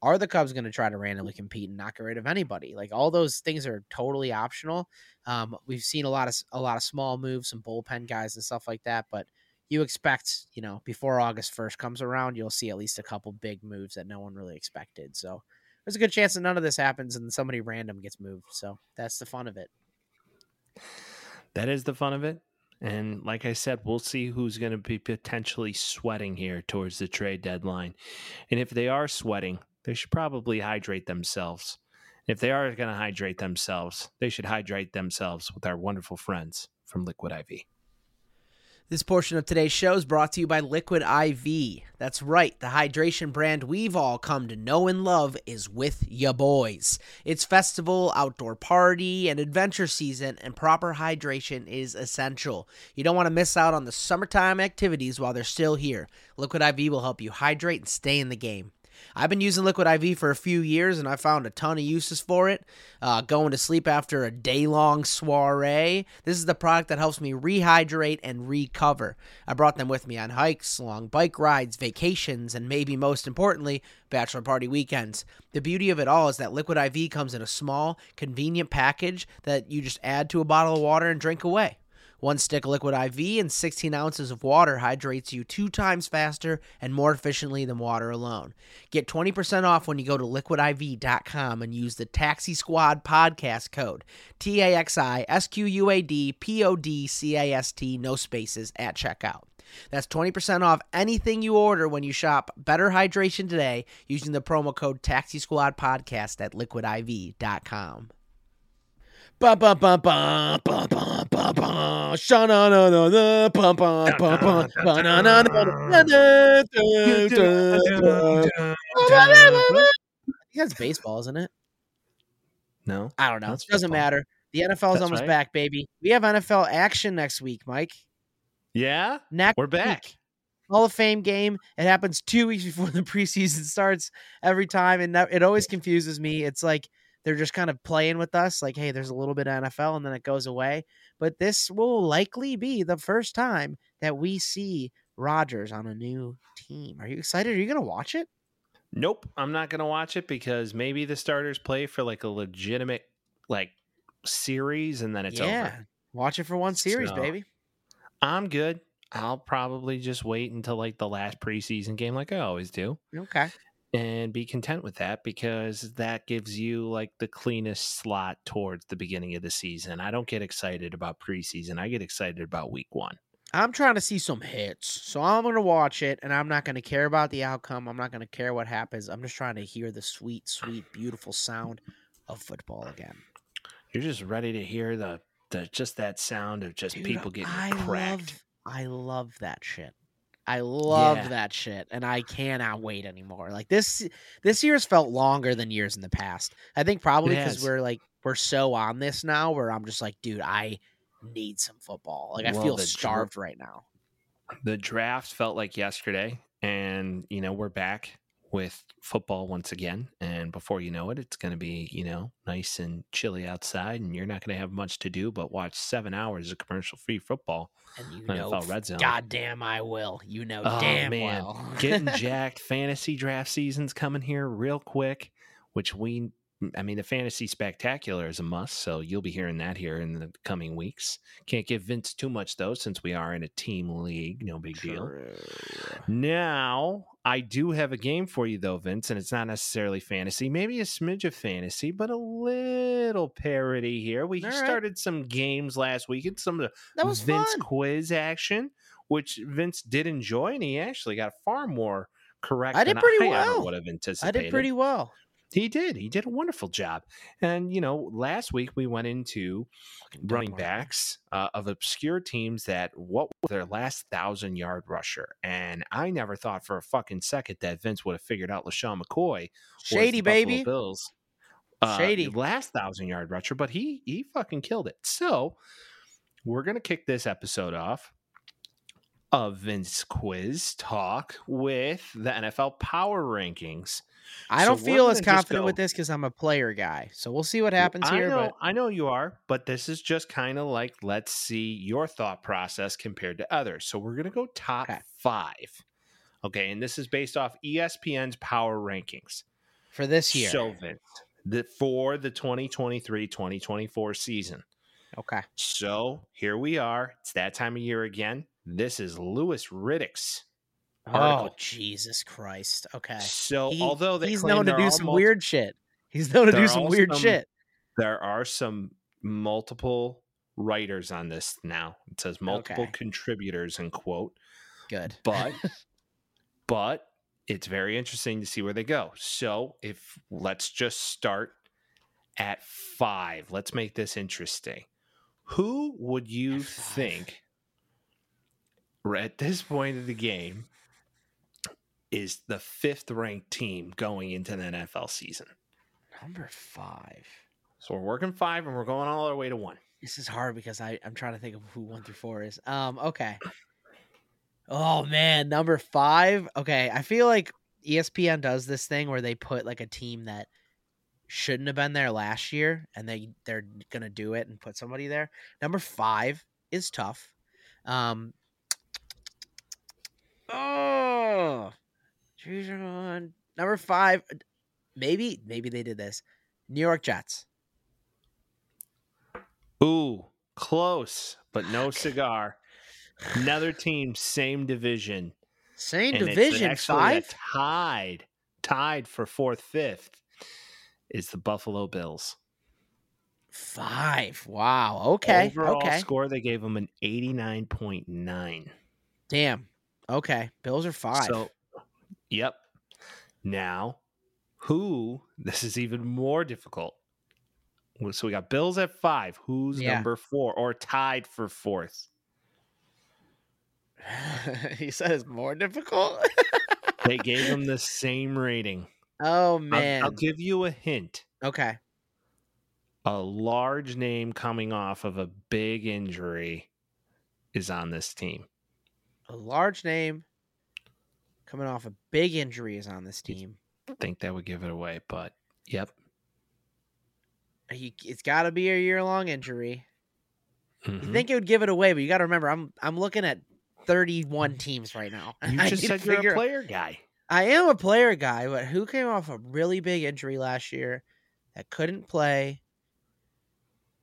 Are the Cubs going to try to randomly compete and not get rid of anybody? Like, all those things are totally optional. Um, we've seen a lot of a lot of small moves, some bullpen guys and stuff like that, but you expect, you know, before August first comes around, you'll see at least a couple big moves that no one really expected. So there's a good chance that none of this happens and somebody random gets moved. So that's the fun of it. that is the fun of it. And like I said, we'll see who's going to be potentially sweating here towards the trade deadline. And if they are sweating, they should probably hydrate themselves. If they are going to hydrate themselves, they should hydrate themselves with our wonderful friends from Liquid IV. This portion of today's show is brought to you by Liquid IV. That's right, the hydration brand we've all come to know and love is with ya boys. It's festival, outdoor party, and adventure season, and proper hydration is essential. You don't want to miss out on the summertime activities while they're still here. Liquid IV will help you hydrate and stay in the game. I've been using Liquid IV for a few years and I found a ton of uses for it. Uh, going to sleep after a day long soiree. This is the product that helps me rehydrate and recover. I brought them with me on hikes, long bike rides, vacations, and maybe most importantly, bachelor party weekends. The beauty of it all is that Liquid IV comes in a small, convenient package that you just add to a bottle of water and drink away. One stick of liquid IV and 16 ounces of water hydrates you two times faster and more efficiently than water alone. Get 20% off when you go to liquidiv.com and use the Taxi Squad podcast code T A X I S Q U A D P O D C A S T, no spaces, at checkout. That's 20% off anything you order when you shop Better Hydration today using the promo code Taxi Squad podcast at liquidiv.com. Ba ba ba ba ba ba ba ba. Sha na na na na ba ba ba ba ba na na na that's baseball, isn't it? No? I don't know. It Doesn't matter. The NFL is almost right. back, baby. We have NFL action next week, Mike. Yeah? Next We're back. week. Hall of Fame game. It happens two weeks before the preseason starts every time, and that, it always confuses me. It's like they're just kind of playing with us, like, hey, there's a little bit of NFL, and then it goes away. But this will likely be the first time that we see Rodgers on a new team. Are you excited? Are you going to watch it? Nope, I'm not going to watch it because maybe the starters play for like a legitimate like series and then it's yeah, over. watch it for one series, So- baby. I'm good. I'll probably just wait until like the last preseason game like I always do. Okay. And be content with that because that gives you like the cleanest slot towards the beginning of the season. I don't get excited about preseason. I get excited about week one. I'm trying to see some hits. So I'm going to watch it and I'm not going to care about the outcome. I'm not going to care what happens. I'm just trying to hear the sweet, sweet, beautiful sound of football again. You're just ready to hear the, the just that sound of just Dude, people getting I cracked. Love, I love that shit. I love Yeah. that shit, and I cannot wait anymore. Like this, this year's felt longer than years in the past. I think probably because we're like we're so on this now, where I'm just like, dude, I need some football. Like I feel starved right now. the draft felt like yesterday and you know we're back with football once again and before you know it it's going to be you know nice and chilly outside and you're not going to have much to do but watch seven hours of commercial free football And you know, NFL red zone goddamn, I will. You know, Oh, damn man. well. getting (laughs) jacked fantasy draft season's coming here real quick which we i mean the fantasy spectacular is a must so you'll be hearing that here in the coming weeks can't give vince too much though since we are in a team league no big deal now, I do have a game for you, though, Vince, and it's not necessarily fantasy. Maybe a smidge of fantasy, but a little parody here. We right. started some games last week and some of the That was Vince fun. quiz action, which Vince did enjoy, and he actually got far more correct I did than pretty I well. would have anticipated. I did pretty well. He did. He did a wonderful job. And, you know, last week we went into running backs uh, of obscure teams that what was their last thousand yard rusher. And I never thought for a fucking second that Vince would have figured out LeSean McCoy. Shady baby. Bills. uh, Shady. last thousand yard rusher, but he he fucking killed it. So we're gonna kick this episode off of Vince Quiz Talk with the NFL Power Rankings. I don't we're feel as confident go- with this because I'm a player guy. So we'll see what happens I here. know, But I know you are, but this is just kind of like let's see your thought process compared to others. So we're gonna go top Okay. five. Okay, and this is based off ESPN's power rankings. for this year, So Vince, the, for the 2023-2024 season. okay. So here we are. It's that time of year again. This is Louis Riddick's Oh. Jesus Christ! Okay. So He- although he's known to do some multi- weird shit. He's known to do some weird some- shit. there are some multiple writers on this now. It says multiple Okay. contributors in quote, Good. but (laughs) but it's very interesting to see where they go. So if let's just start at five. Let's make this interesting. Who would you think at this point of the game is the fifth ranked team going into the NFL season? Number five. So we're working five and we're going all our way to one. This is hard because I I'm trying to think of who one through four is. Um. Okay. Oh man, number five. Okay, I feel like ESPN does this thing where they put like a team that shouldn't have been there last year, and they they're gonna do it and put somebody there. Number five is tough. Um. (tsk) Oh, one. Number five. Uh, maybe maybe they did this. New York Jets. Ooh, close, but no cigar. Another team, same division. Same and division five. tied, tied for fourth, fifth is the Buffalo Bills. Five. Wow. Okay. Overall okay. score, they gave them an 89.9. Damn. Okay. Bills are five. So, yep. Now, who, this is even more difficult. So we got Bills at five. Who's Yeah. number four or tied for fourth? (laughs) he said it's more difficult. (laughs) They gave (laughs) him the same rating. oh I'll- man. I'll give you a hint. okay. a large name coming off of a big injury is on this team. A large name coming off a big injury is on this team. I think that would give it away, but yep. He, it's got to be a year long injury. Mhm. You think it would give it away, but you got to remember, I'm I'm looking at 31 teams right now. (laughs) you just said you're a player guy. I am a player guy, but who came off a really big injury last year that couldn't play?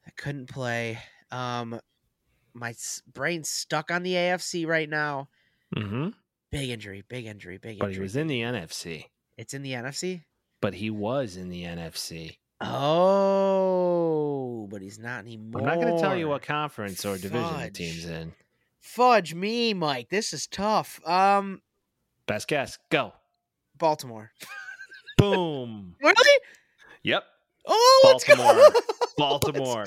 That couldn't play. Um, my brain's stuck on the AFC right now. hmm Big injury, big injury, big injury. But he was in the NFC. It's in the NFC. but he was in the NFC. Oh, but he's not anymore. I'm not going to tell you what conference or division the team's in. Fudge me, Mike. This is tough. Um, Best guess. Go. Baltimore. (laughs) Boom. Really? yep. Oh, let's go. Baltimore. (laughs) Baltimore.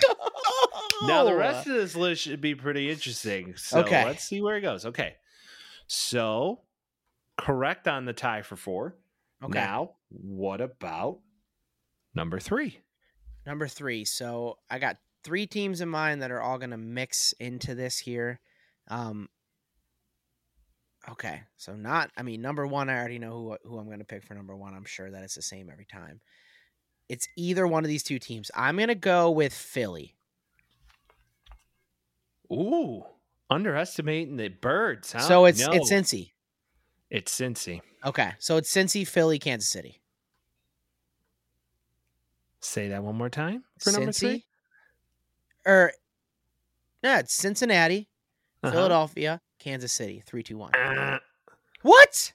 Now the rest of this list should be pretty interesting. So Okay. let's see where it goes. Okay. So correct on the tie for four. Okay. Now, what about number three? Number three. So I got three teams in mind that are all going to mix into this here. Um, okay. So not, I mean, number one, I already know who, who I'm going to pick for number one. I'm sure that it's the same every time. It's either one of these two teams. I'm going to go with Philly. Ooh, underestimating the birds. Huh? So it's No, it's Cincy. it's Cincy. Okay. So it's Cincy, Philly, Kansas City. Say that one more time for number three. Or, no, it's Cincinnati, Uh-huh. Philadelphia, Kansas City. Three, two, one. Ah, What?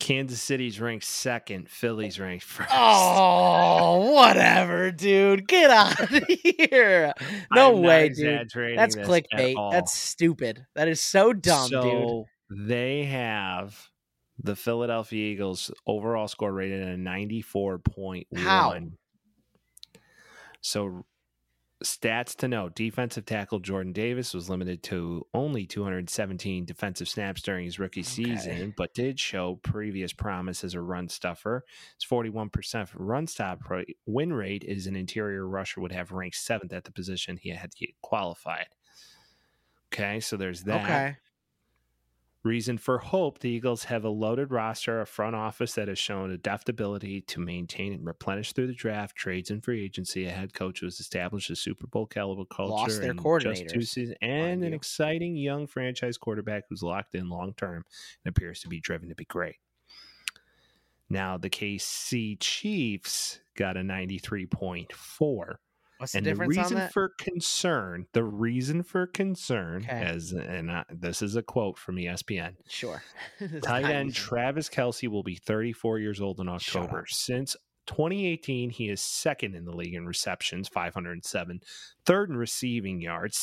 Kansas City's ranked second. Philly's ranked first. Oh, whatever, dude. Get out of (laughs) here. No way, dude. That's clickbait. That's stupid. That is so dumb, dude. they have the Philadelphia Eagles overall score rated at a 94.1. How? So stats to note defensive tackle Jordan Davis was limited to only 217 defensive snaps during his rookie Okay. season, but did show previous promise as a run stuffer. His 41% run stop win rate is an interior rusher would have ranked seventh at the position he had qualified. Okay, so there's that. Okay. Reason for hope the Eagles have a loaded roster, a front office that has shown adaptability to maintain and replenish through the draft, trades, and free agency. A head coach who has established a Super Bowl caliber culture Lost their in just two coordinators, seasons, and an you. exciting young franchise quarterback who's locked in long term and appears to be driven to be great. Now, the KC Chiefs got a 93.4. What's the And the difference on reason for concern, the reason for concern, Okay. as and I, this is a quote from ESPN. sure. (laughs) Tight end. Travis Kelce will be 34 years old in October. Since 2018, he is second in the league in receptions, 507, third in receiving yards,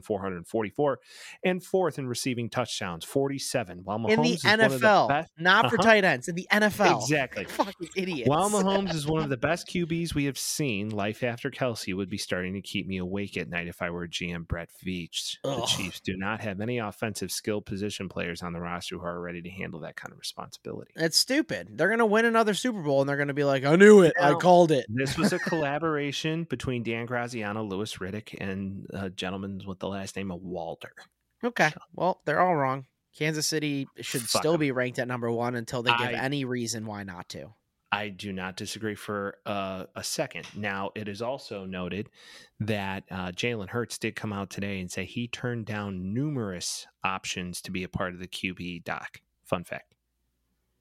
6,444, and fourth in receiving touchdowns, 47. While Mahomes in the is one of the NFL, best- not for Uh-huh. tight ends. In the NFL. Exactly. (laughs) Fucking idiots. While (laughs) Mahomes is one of the best QBs we have seen, life after Kelce would be starting to keep me awake at night if I were GM Brett Veach. The Chiefs do not have any offensive skill position players on the roster who are ready to handle that kind of responsibility. It's stupid. They're gonna win another Super Bowl and they're gonna be like, I knew it. I called it. This was a (laughs) collaboration between Dan Graziano, Louis Riddick, and a gentleman with the last name of Walter. Okay. Well, they're all wrong. Kansas City should still still 'em. be ranked at number one until they give I- any reason why not to. I do not disagree for uh, a second. Now, it is also noted that uh, Jalen Hurts did come out today and say he turned down numerous options to be a part of the QB doc. Fun fact.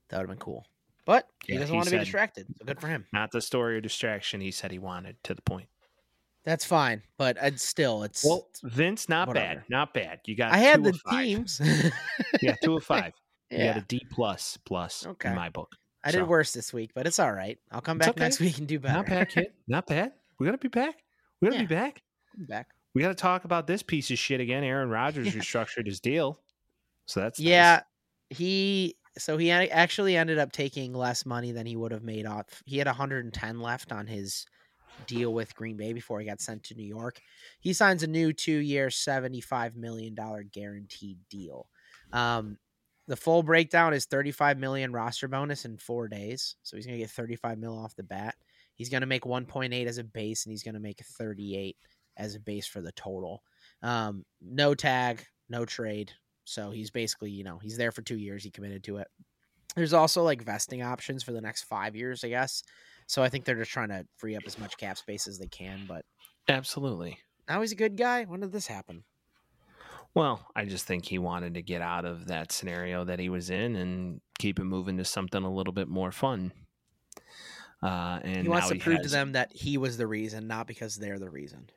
That would have been cool. But he Yeah, doesn't he want to be distracted. So good for him. Not the story or distraction he said he wanted to the point. That's fine. But I'd still, it's. Well, Vince, not whatever. bad. Not bad. You got I had two the of teams. Yeah, two of (laughs) five. You got a D plus plus Okay. in my book. I did so. worse this week, but it's all right. I'll come It's back okay. next week and do better. Not bad, kid. (laughs) Not bad. We gotta be back. We gotta Yeah. be back. I'm back. We gotta talk about this piece of shit again. Aaron Rodgers (laughs) Yeah. restructured his deal. So that's nice. Yeah, he so he actually ended up taking less money than he would have made off. He had 110 left on his deal with Green Bay before he got sent to New York. He signs a new two-year, 75 million dollar guaranteed deal. Um, the full breakdown is 35 million roster bonus in four days, so he's gonna get 35 mil off the bat. He's gonna make 1.8 as a base, and he's gonna make 38 as a base for the total. Um, no tag, no trade. So he's basically, you know, he's there for two years. He committed to it. There's also like vesting options for the next five years, I guess. So I think they're just trying to free up as much cap space as they can. But Absolutely. now he's a good guy. When did this happen? Well, I just think he wanted to get out of that scenario that he was in and keep it moving to something a little bit more fun. Uh, and he wants to prove to them that he was the reason, not because they're the reason.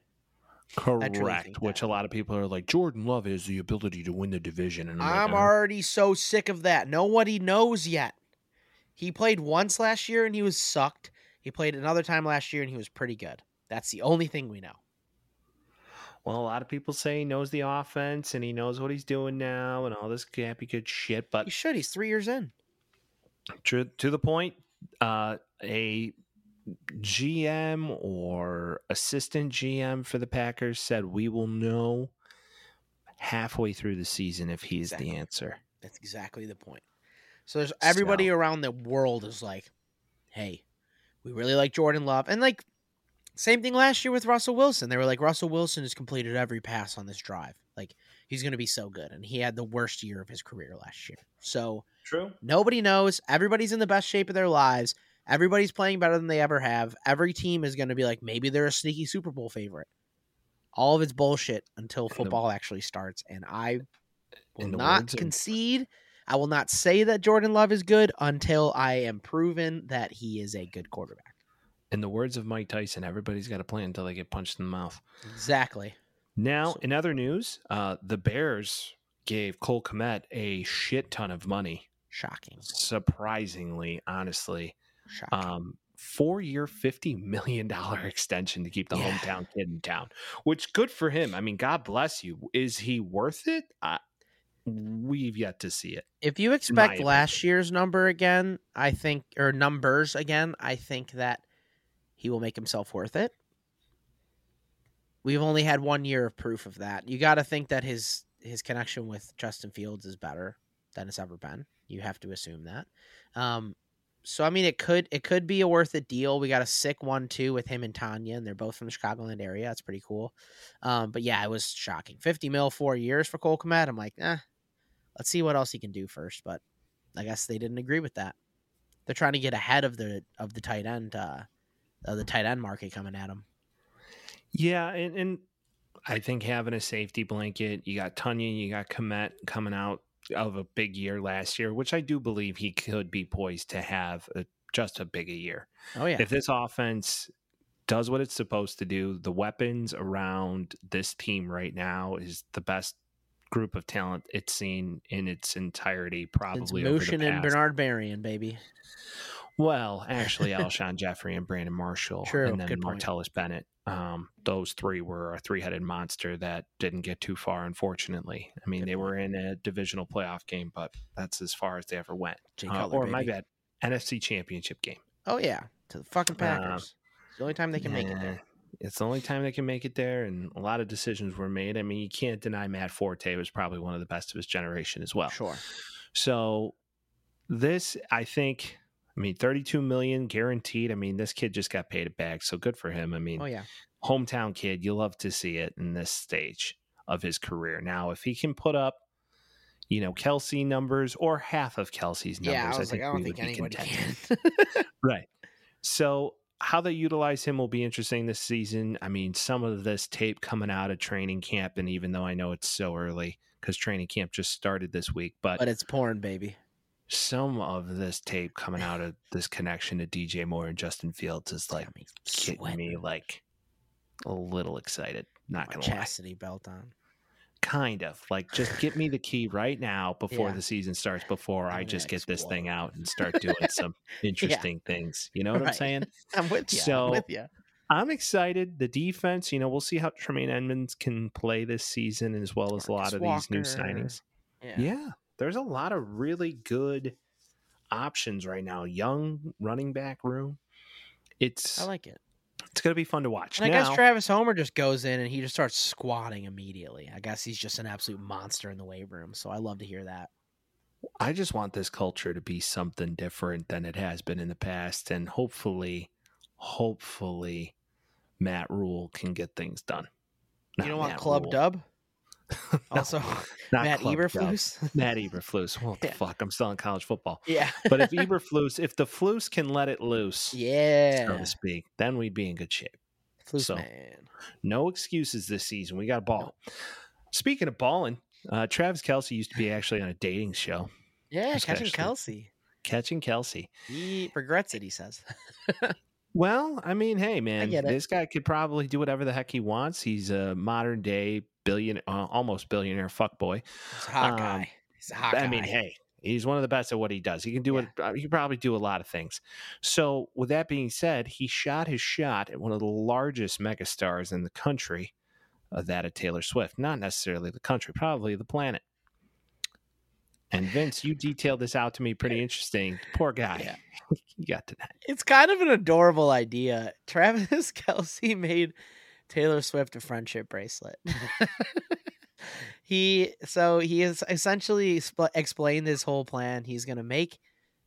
Correct, think which that. a lot of people are like Jordan Love has the ability to win the division, and I'm, I'm like, uh, already so sick of that. Nobody knows yet. He played once last year and he was sucked. He played another time last year and he was pretty good. That's the only thing we know. Well, a lot of people say he knows the offense and he knows what he's doing now and all this cappy good shit. But He should. He's three years in. to, to the point, uh, a GM or assistant GM for the Packers said we will know halfway through the season if he's Exactly. the answer. That's exactly the point. So there's everybody around the world is like, hey, we really like Jordan Love. And like same thing last year with Russell Wilson. They were like, Russell Wilson has completed every pass on this drive. Like he's gonna be so good. And he had the worst year of his career last year. So True. nobody knows. Everybody's in the best shape of their lives. Everybody's playing better than they ever have. Every team is gonna be like, maybe they're a sneaky Super Bowl favorite. All of it's bullshit until the- football actually starts. And I will not words of- concede. I will not say that Jordan Love is good until I am proven that he is a good quarterback. In the words of Mike Tyson, everybody's got to play until they get punched in the mouth. Exactly. Now, So- in other news, uh, the Bears gave Cole Kmet a shit ton of money. Shocking. Surprisingly, honestly, Um, four-year, fifty million dollar (laughs) extension to keep the Yeah. hometown kid in town. Which good for him. I mean, God bless you. Is he worth it? I, we've yet to see it. if you expect opinion. last year's number again, I think, or numbers again, I think that he will make himself worth it. We've only had one year of proof of that. You got to think that his his connection with Justin Fields is better than it's ever been. You have to assume that. Um, so I mean, it could it could be a worth it deal. We got a sick one too with him and Tonyan, and they're both from the Chicagoland area. That's pretty cool. Um, but yeah, it was shocking. Fifty mil, four years for Cole Kmet. I'm like, eh, let's see what else he can do first. But I guess they didn't agree with that. They're trying to get ahead of the of the tight end, uh, of the tight end market coming at him. Yeah, and, and I think having a safety blanket, you got Tonyan, you got Kmet coming out of a big year last year, which I do believe he could be poised to have a, just a big a year. Oh yeah, If this offense does what it's supposed to do, the weapons around this team right now is the best group of talent it's seen in its entirety, probably the Motion and. Bernard Berrian, baby. Well, actually, Alshon Jeffery and Brandon Marshall, True, and then good point. Martellus Bennett. Um, those three were a three-headed monster that didn't get too far, unfortunately. I mean, they were in a divisional playoff game, but that's as far as they ever went. Jay Uh, Cutler, or my bad, NFC Championship game. Oh yeah, to the fucking Uh, Packers. it's the only time they can make it there. It's the only time they can make it there, and a lot of decisions were made. I mean, you can't deny Matt Forte was probably one of the best of his generation as well. Sure. So this, I think, I mean, 32 million guaranteed. I mean, this kid just got paid a bag, so good for him. I mean, Oh yeah. hometown kid, you love to see it in this stage of his career. Now, if he can put up, you know, Kelce numbers or half of Kelce's numbers, Yeah, I was like, I don't we think anybody can. (laughs) Right. So how they utilize him will be interesting this season. I mean, some of this tape coming out of training camp, and even though I know it's so early because training camp just started this week, but, but it's porn, baby. Some of this tape coming out of (sighs) this connection to DJ Moore and Justin Fields is like me getting me like a little excited. Not gonna lie. chastity belt on. Kind of like just get me the key right now before Yeah. the season starts. Before I'm I just get this thing out and (laughs) start doing some interesting things. You know what I'm saying? (laughs) I'm with you. So- I'm with you. I'm excited. The defense, you know, we'll see how Tremaine Edmunds can play this season as well as a lot Marcus of these new signings. Yeah. Yeah. There's a lot of really good options right now. Young running back room. It's I like it. it's going to be fun to watch. And I guess Travis Homer just goes in and he just starts squatting immediately. I guess he's just an absolute monster in the weight room. So I love to hear that. I just want this culture to be something different than it has been in the past, and hopefully, hopefully, Matt Rhule can get things done. you don't want Matt Club Rule. Dub? (laughs) No, Also, (laughs) Matt. Eberflus? Matt Eberflus. What the Yeah. fuck? I'm still in college football. yeah. But if (laughs) Eberflus, if the Flus can let it loose, yeah, so to speak, then we'd be in good shape. Flus so- man. No excuses this season. We got a ball. Speaking of balling, uh, Travis Kelce used to be actually on a dating show, Yeah, This catching Kelce. Catching Kelce. He regrets it, he says. Well, I mean, hey, man, this guy could probably do whatever the heck he wants. He's a modern day billion, uh, almost billionaire fuckboy. He's a hot Um, guy. He's a hot guy. I mean, hey, He's one of the best at what he does. He can do Yeah. it. Uh, he can probably do a lot of things. So, with that being said, he shot his shot at one of the largest megastars in the country, uh, that of Taylor Swift. Not necessarily the country, probably the planet. And Vince, you detailed this out to me pretty interesting. Poor guy. Yeah. (laughs) he got to that. It's kind of an adorable idea. (laughs) Travis Kelce made Taylor Swift a friendship bracelet. (laughs) (laughs) he so he has essentially explained this whole plan. He's going to make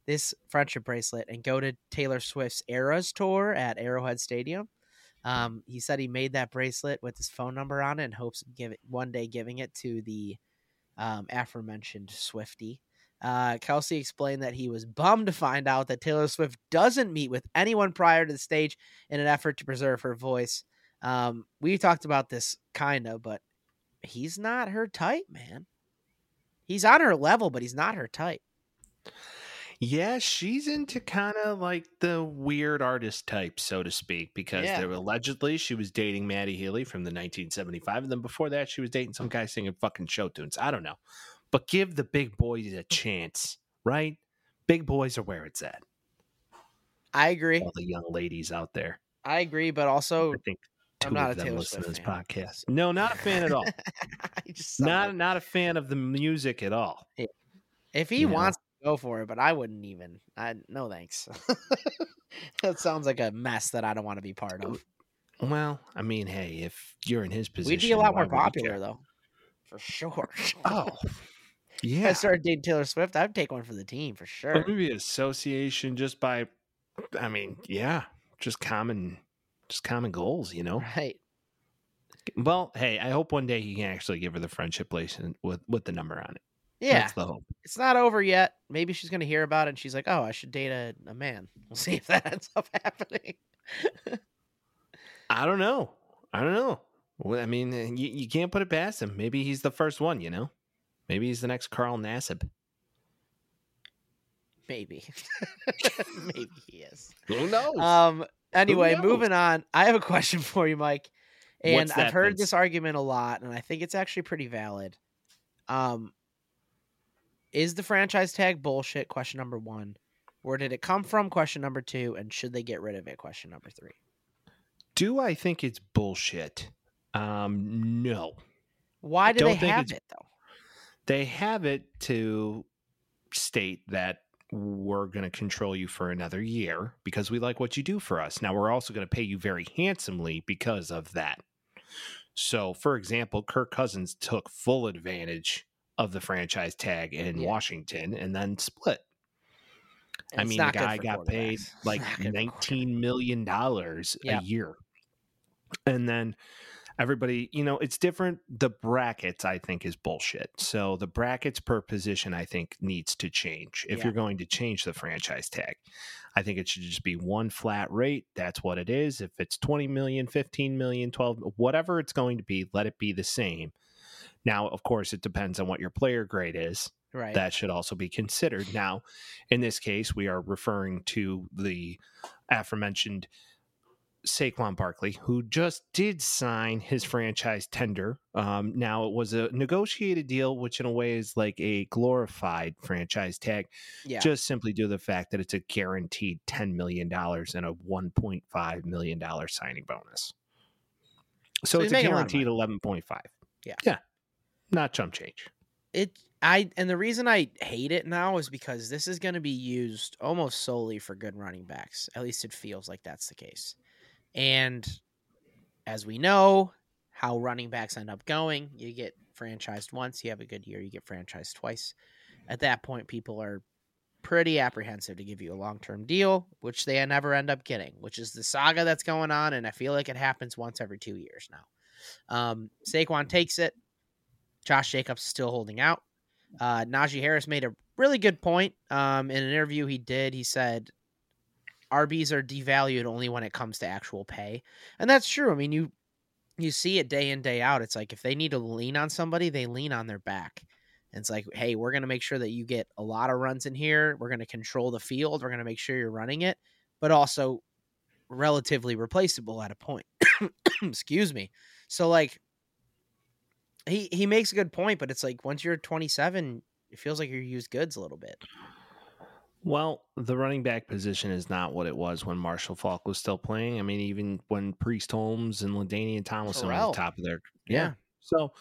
this friendship bracelet and go to Taylor Swift's Eras tour at Arrowhead Stadium. Um, he said he made that bracelet with his phone number on it and hopes of give it one day giving it to the um, aforementioned Swifty. Uh, Kelce explained that he was bummed to find out that Taylor Swift doesn't meet with anyone prior to the stage in an effort to preserve her voice. Um, we talked about this kind of, but he's not her type, man. He's on her level, but he's not her type. Yeah, she's into kind of like the weird artist type, so to speak, because Yeah. there allegedly she was dating Matty Healy from the 1975, and then before that she was dating some guy singing fucking show tunes. I don't know, but give the big boys a chance, right? Big boys are where it's at. I agree. All the young ladies out there. I agree, but also I think 2 I'm not of a them Taylor listen to Swift this fan. podcast. No, not a fan at all. (laughs) Just not like- not a fan of the music at all. if he you know. wants to go for it, but I wouldn't even. I no thanks. (laughs) that sounds like a mess that I don't want to be part of. Well, I mean, hey, if you're in his position, We'd be a lot more popular though, for sure. Oh, Yeah, (laughs) If I started dating Taylor Swift, I'd take one for the team for sure. Or maybe association just by, I mean, yeah, just common, just common goals, you know. Right. Well, hey, I hope one day he can actually give her the friendship bracelet with with the number on it. Yeah. That's the hope. it's not over yet. Maybe she's gonna hear about it and she's like, "Oh, I should date a, a man." We'll see if (laughs) that ends up happening. (laughs) I don't know. I don't know. Well, I mean, uh, you, you can't put it past him. Maybe he's the first one, you know. Maybe he's the next Carl Nassib. Maybe, (laughs) maybe he is. Who knows? Um. Anyway, moving on. I have a question (laughs) for you, Mike. And I've heard Vince? this argument a lot, and I think it's actually pretty valid. Um, is the franchise tag bullshit? Question number one. Where did it come from? Question number two. And should they get rid of it? Question number three. Do I think it's bullshit? Um, no. Why do they have it though? They have it to state that we're going to control you for another year because we like what you do for us. Now, we're also going to pay you very handsomely because of that. So, for example, Kirk Cousins took full advantage of the franchise tag in Yeah. Washington and then split. And I mean, the guy got paid (laughs) like not good for quarterbacks. nineteen million dollars Yep. a year, and then everybody, you know, it's different. The brackets, I think, is bullshit. So the brackets per position, I think, needs to change if Yeah. you're going to change the franchise tag. I think it should just be one flat rate. That's what it is. If it's 20 million, 15 million, 12, whatever it's going to be, let it be the same. Now, of course, it depends on what your player grade is Right. that should also be considered. Now, in this case, we are referring to the aforementioned Saquon Barkley, who just did sign his franchise tender. Um, now, it was a negotiated deal, which in a way is like a glorified franchise tag, yeah. just simply due to the fact that it's a guaranteed $10 million and a $1.5 million signing bonus. So, So it's a making a lot of guaranteed 11.5. Yeah. Yeah. Not chump change. it I and the reason I hate it now is because this is going to be used almost solely for good running backs. At least it feels like that's the case. And as we know, how running backs end up going, you get franchised once, you have a good year, you get franchised twice. At that point, people are pretty apprehensive to give you a long-term deal, which they never end up getting, which is the saga that's going on and I feel like it happens once every 2 years now. Um Saquon takes it. Josh Jacobs is still holding out. Uh, Najee Harris made a really good point um, in an interview he did. He said RBs are devalued only when it comes to actual pay, and that's true. I mean, you you see it day in day out. It's like if they need to lean on somebody, they lean on their back. And it's like, hey, we're gonna make sure that you get a lot of runs in here. We're gonna control the field. We're gonna make sure you're running it, but also relatively replaceable at a point. (coughs) Excuse me. So like he he makes a good point, but it's like once you're 27, it feels like you're used goods a little bit. Well, the running back position is not what it was when Marshall Faulk was still playing. I mean, even when Priest Holmes and LaDainian Tomlinson were at the top of their Yeah. So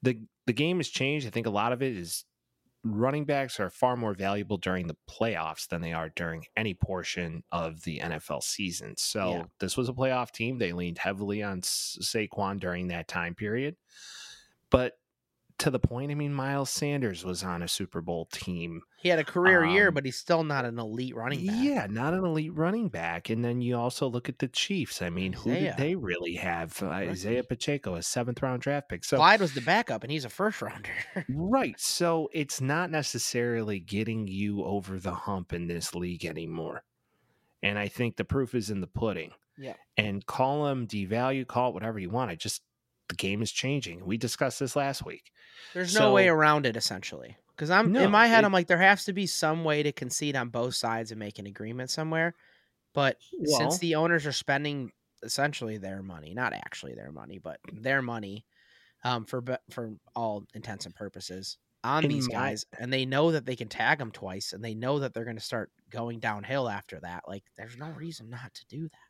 the the game has changed. I think a lot of it is running backs are far more valuable during the playoffs than they are during any portion of the NFL season. So Yeah. this was a playoff team. They leaned heavily on Saquon during that time period. But to the point, I mean, Miles Sanders was on a Super Bowl team. He had a career year, Um, but he's still not an elite running back. Yeah, not an elite running back. And then you also look at the Chiefs. I mean, who Isaiah. did they really have? Uh, Isaiah Pacheco, a seventh round draft pick. So Clyde was the backup, and he's a first rounder. (laughs) Right. So it's not necessarily getting you over the hump in this league anymore. And I think the proof is in the pudding. Yeah. And call them devalue, call it whatever you want. I just, the game is changing. We discussed this last week. There's no way around it, essentially. Because I'm No, in my head, it- I'm like, there has to be some way to concede on both sides and make an agreement somewhere. But Well- since the owners are spending essentially their money, not actually their money, but their money, um, for for all intents and purposes on these my- guys, and they know that they can tag them twice, and they know that they're going to start going downhill after that. Like, there's no reason not to do that.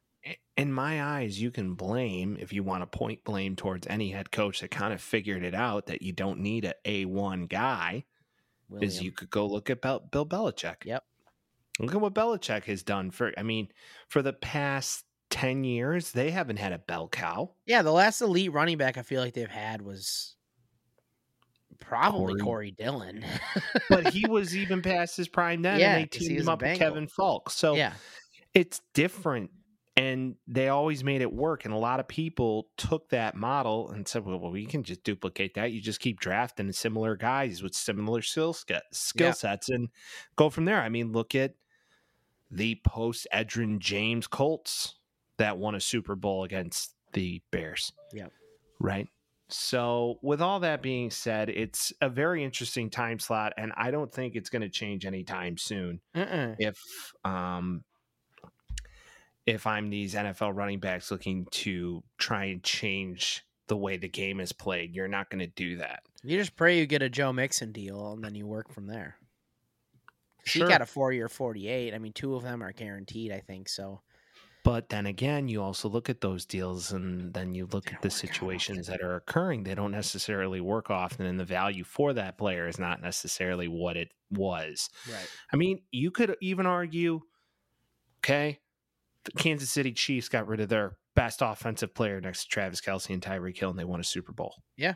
In my eyes, you can blame, if you want to point blame towards any head coach that kind of figured it out that you don't need a A1 guy, is you could go look at Bel- Bill Belichick. Yep. Look at what Belichick has done for, I mean, for the past 10 years, they haven't had a bell cow. Yeah, the last elite running back I feel like they've had was probably Corey. Corey, Dillon. (laughs) But he was even past his prime then, Yeah, and they teamed him up with Kevin Faulk. So yeah, it's different. And they always made it work. And a lot of people took that model and said, well, well we can just duplicate that. You just keep drafting similar guys with similar skill, skill Yeah. sets and go from there. I mean, look at the post Edgerrin James Colts that won a Super Bowl against the Bears. Yep. Right. So, with all that being said, it's a very interesting time slot, and I don't think it's going to change anytime soon Mm-mm. if um if I'm these NFL running backs looking to try and change the way the game is played, you're not going to do that. you just pray you get a Joe Mixon deal and then you work from there. Sure. He got a four-year, forty-eight. I mean, two of them are guaranteed. I think so. But then again, you also look at those deals and then you look at the don't work out situations that are occurring. They don't necessarily work often, and the value for that player is not necessarily what it was. Right. I mean, you could even argue, okay, the Kansas City Chiefs got rid of their best offensive player next to Travis Kelce and Tyreek Hill, and they won a Super Bowl. Yeah.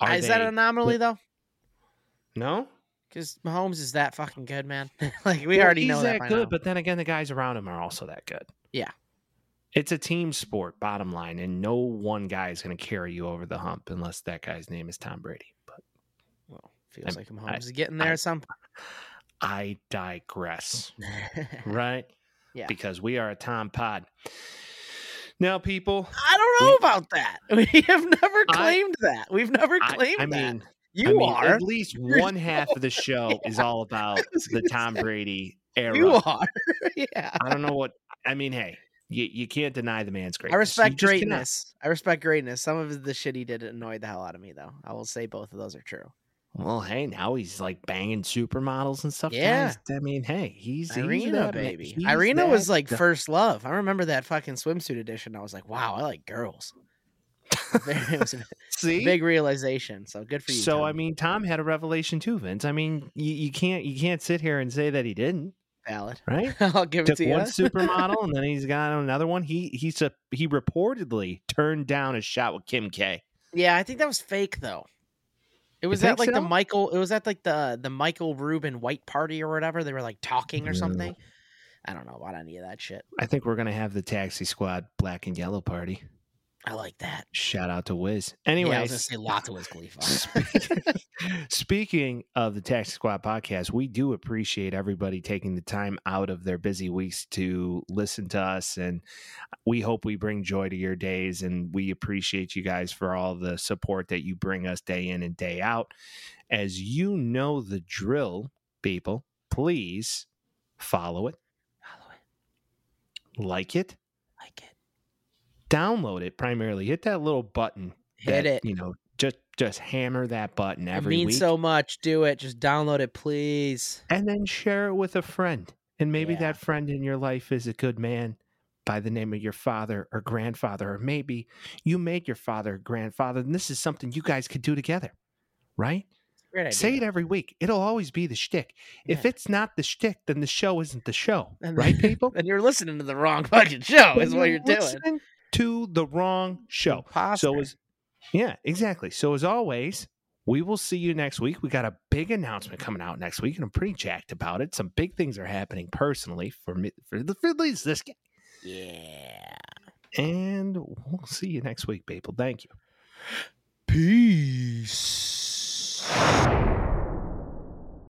Are Is that they- an anomaly though? no? Because Mahomes is that fucking good, man. (laughs) like we Well, already he's know that. by good, now. but then again, the guys around him are also that good. Yeah. It's a team sport, bottom line, and no one guy is going to carry you over the hump unless that guy's name is Tom Brady. But well, feels I'm- like I- Mahomes is getting there I- at some point. I digress. (laughs) right? Yeah. Because we are a Tom Pod. Now, people, I don't know We- about that. (laughs) We have never I- claimed that. We've never claimed I that. mean, You I mean, are. at least (laughs) one half of the show (laughs) is all about the Tom say, Brady era. You are. yeah. I don't know what I mean. Hey, you, you can't deny the man's greatness. I respect just cannot. greatness. I respect greatness. Some of the shit he did annoyed the hell out of me, though. I will say both of those are true. Well, hey, now he's like banging supermodels and stuff. Yeah. guys. I mean, hey, he's he's Irina, that baby. he's Irina was like guy. first love. I remember that fucking swimsuit edition. I was like, wow, I like girls. (laughs) it was a See, big realization. So good for you. so I mean, Tom had a revelation too, Vince. I mean, you, you can't you can't sit here and say that he didn't, valid. right? (laughs) I'll give it Took to you. one (laughs) supermodel and then he's got another one. He he's a he reportedly turned down a shot with Kim K. Yeah, I think that was fake though. It was at like the? Michael. It was at like the the Michael Rubin White Party or whatever. They were like talking or No. something. I don't know about any of that shit. I think we're gonna have the Taxi Squad Black and Yellow party. I like that. Shout out to Wiz. yeah, Anyway, I was gonna say lots of Wiz Khalifa. (laughs) (laughs) Speaking of the Taxi Squad podcast, we do appreciate everybody taking the time out of their busy weeks to listen to us. And we hope we bring joy to your days. And we appreciate you guys for all the support that you bring us day in and day out. As you know the drill, people, please follow it, Follow it, like it, download it primarily. Hit that little button hit that, it. You know, just just hammer that button It every means week, so much. Do it. Just download it, please. and then share it with a friend. And maybe Yeah. that friend in your life is a good man by the name of your father or grandfather, or maybe you made your father or grandfather, and this is something you guys could do together, right? Say it every week. It'll always be the shtick. If it's not the shtick, then the show isn't the show, And right, (laughs) people? And you're listening to the wrong (laughs) fucking show. Is what you're doing. To the wrong show. Imposter. So as yeah, exactly. So as always, we will see you next week. We got a big announcement coming out next week, and I'm pretty jacked about it. Some big things are happening personally for me for the for at least this guy. yeah. And we'll see you next week, people. Thank you. Peace.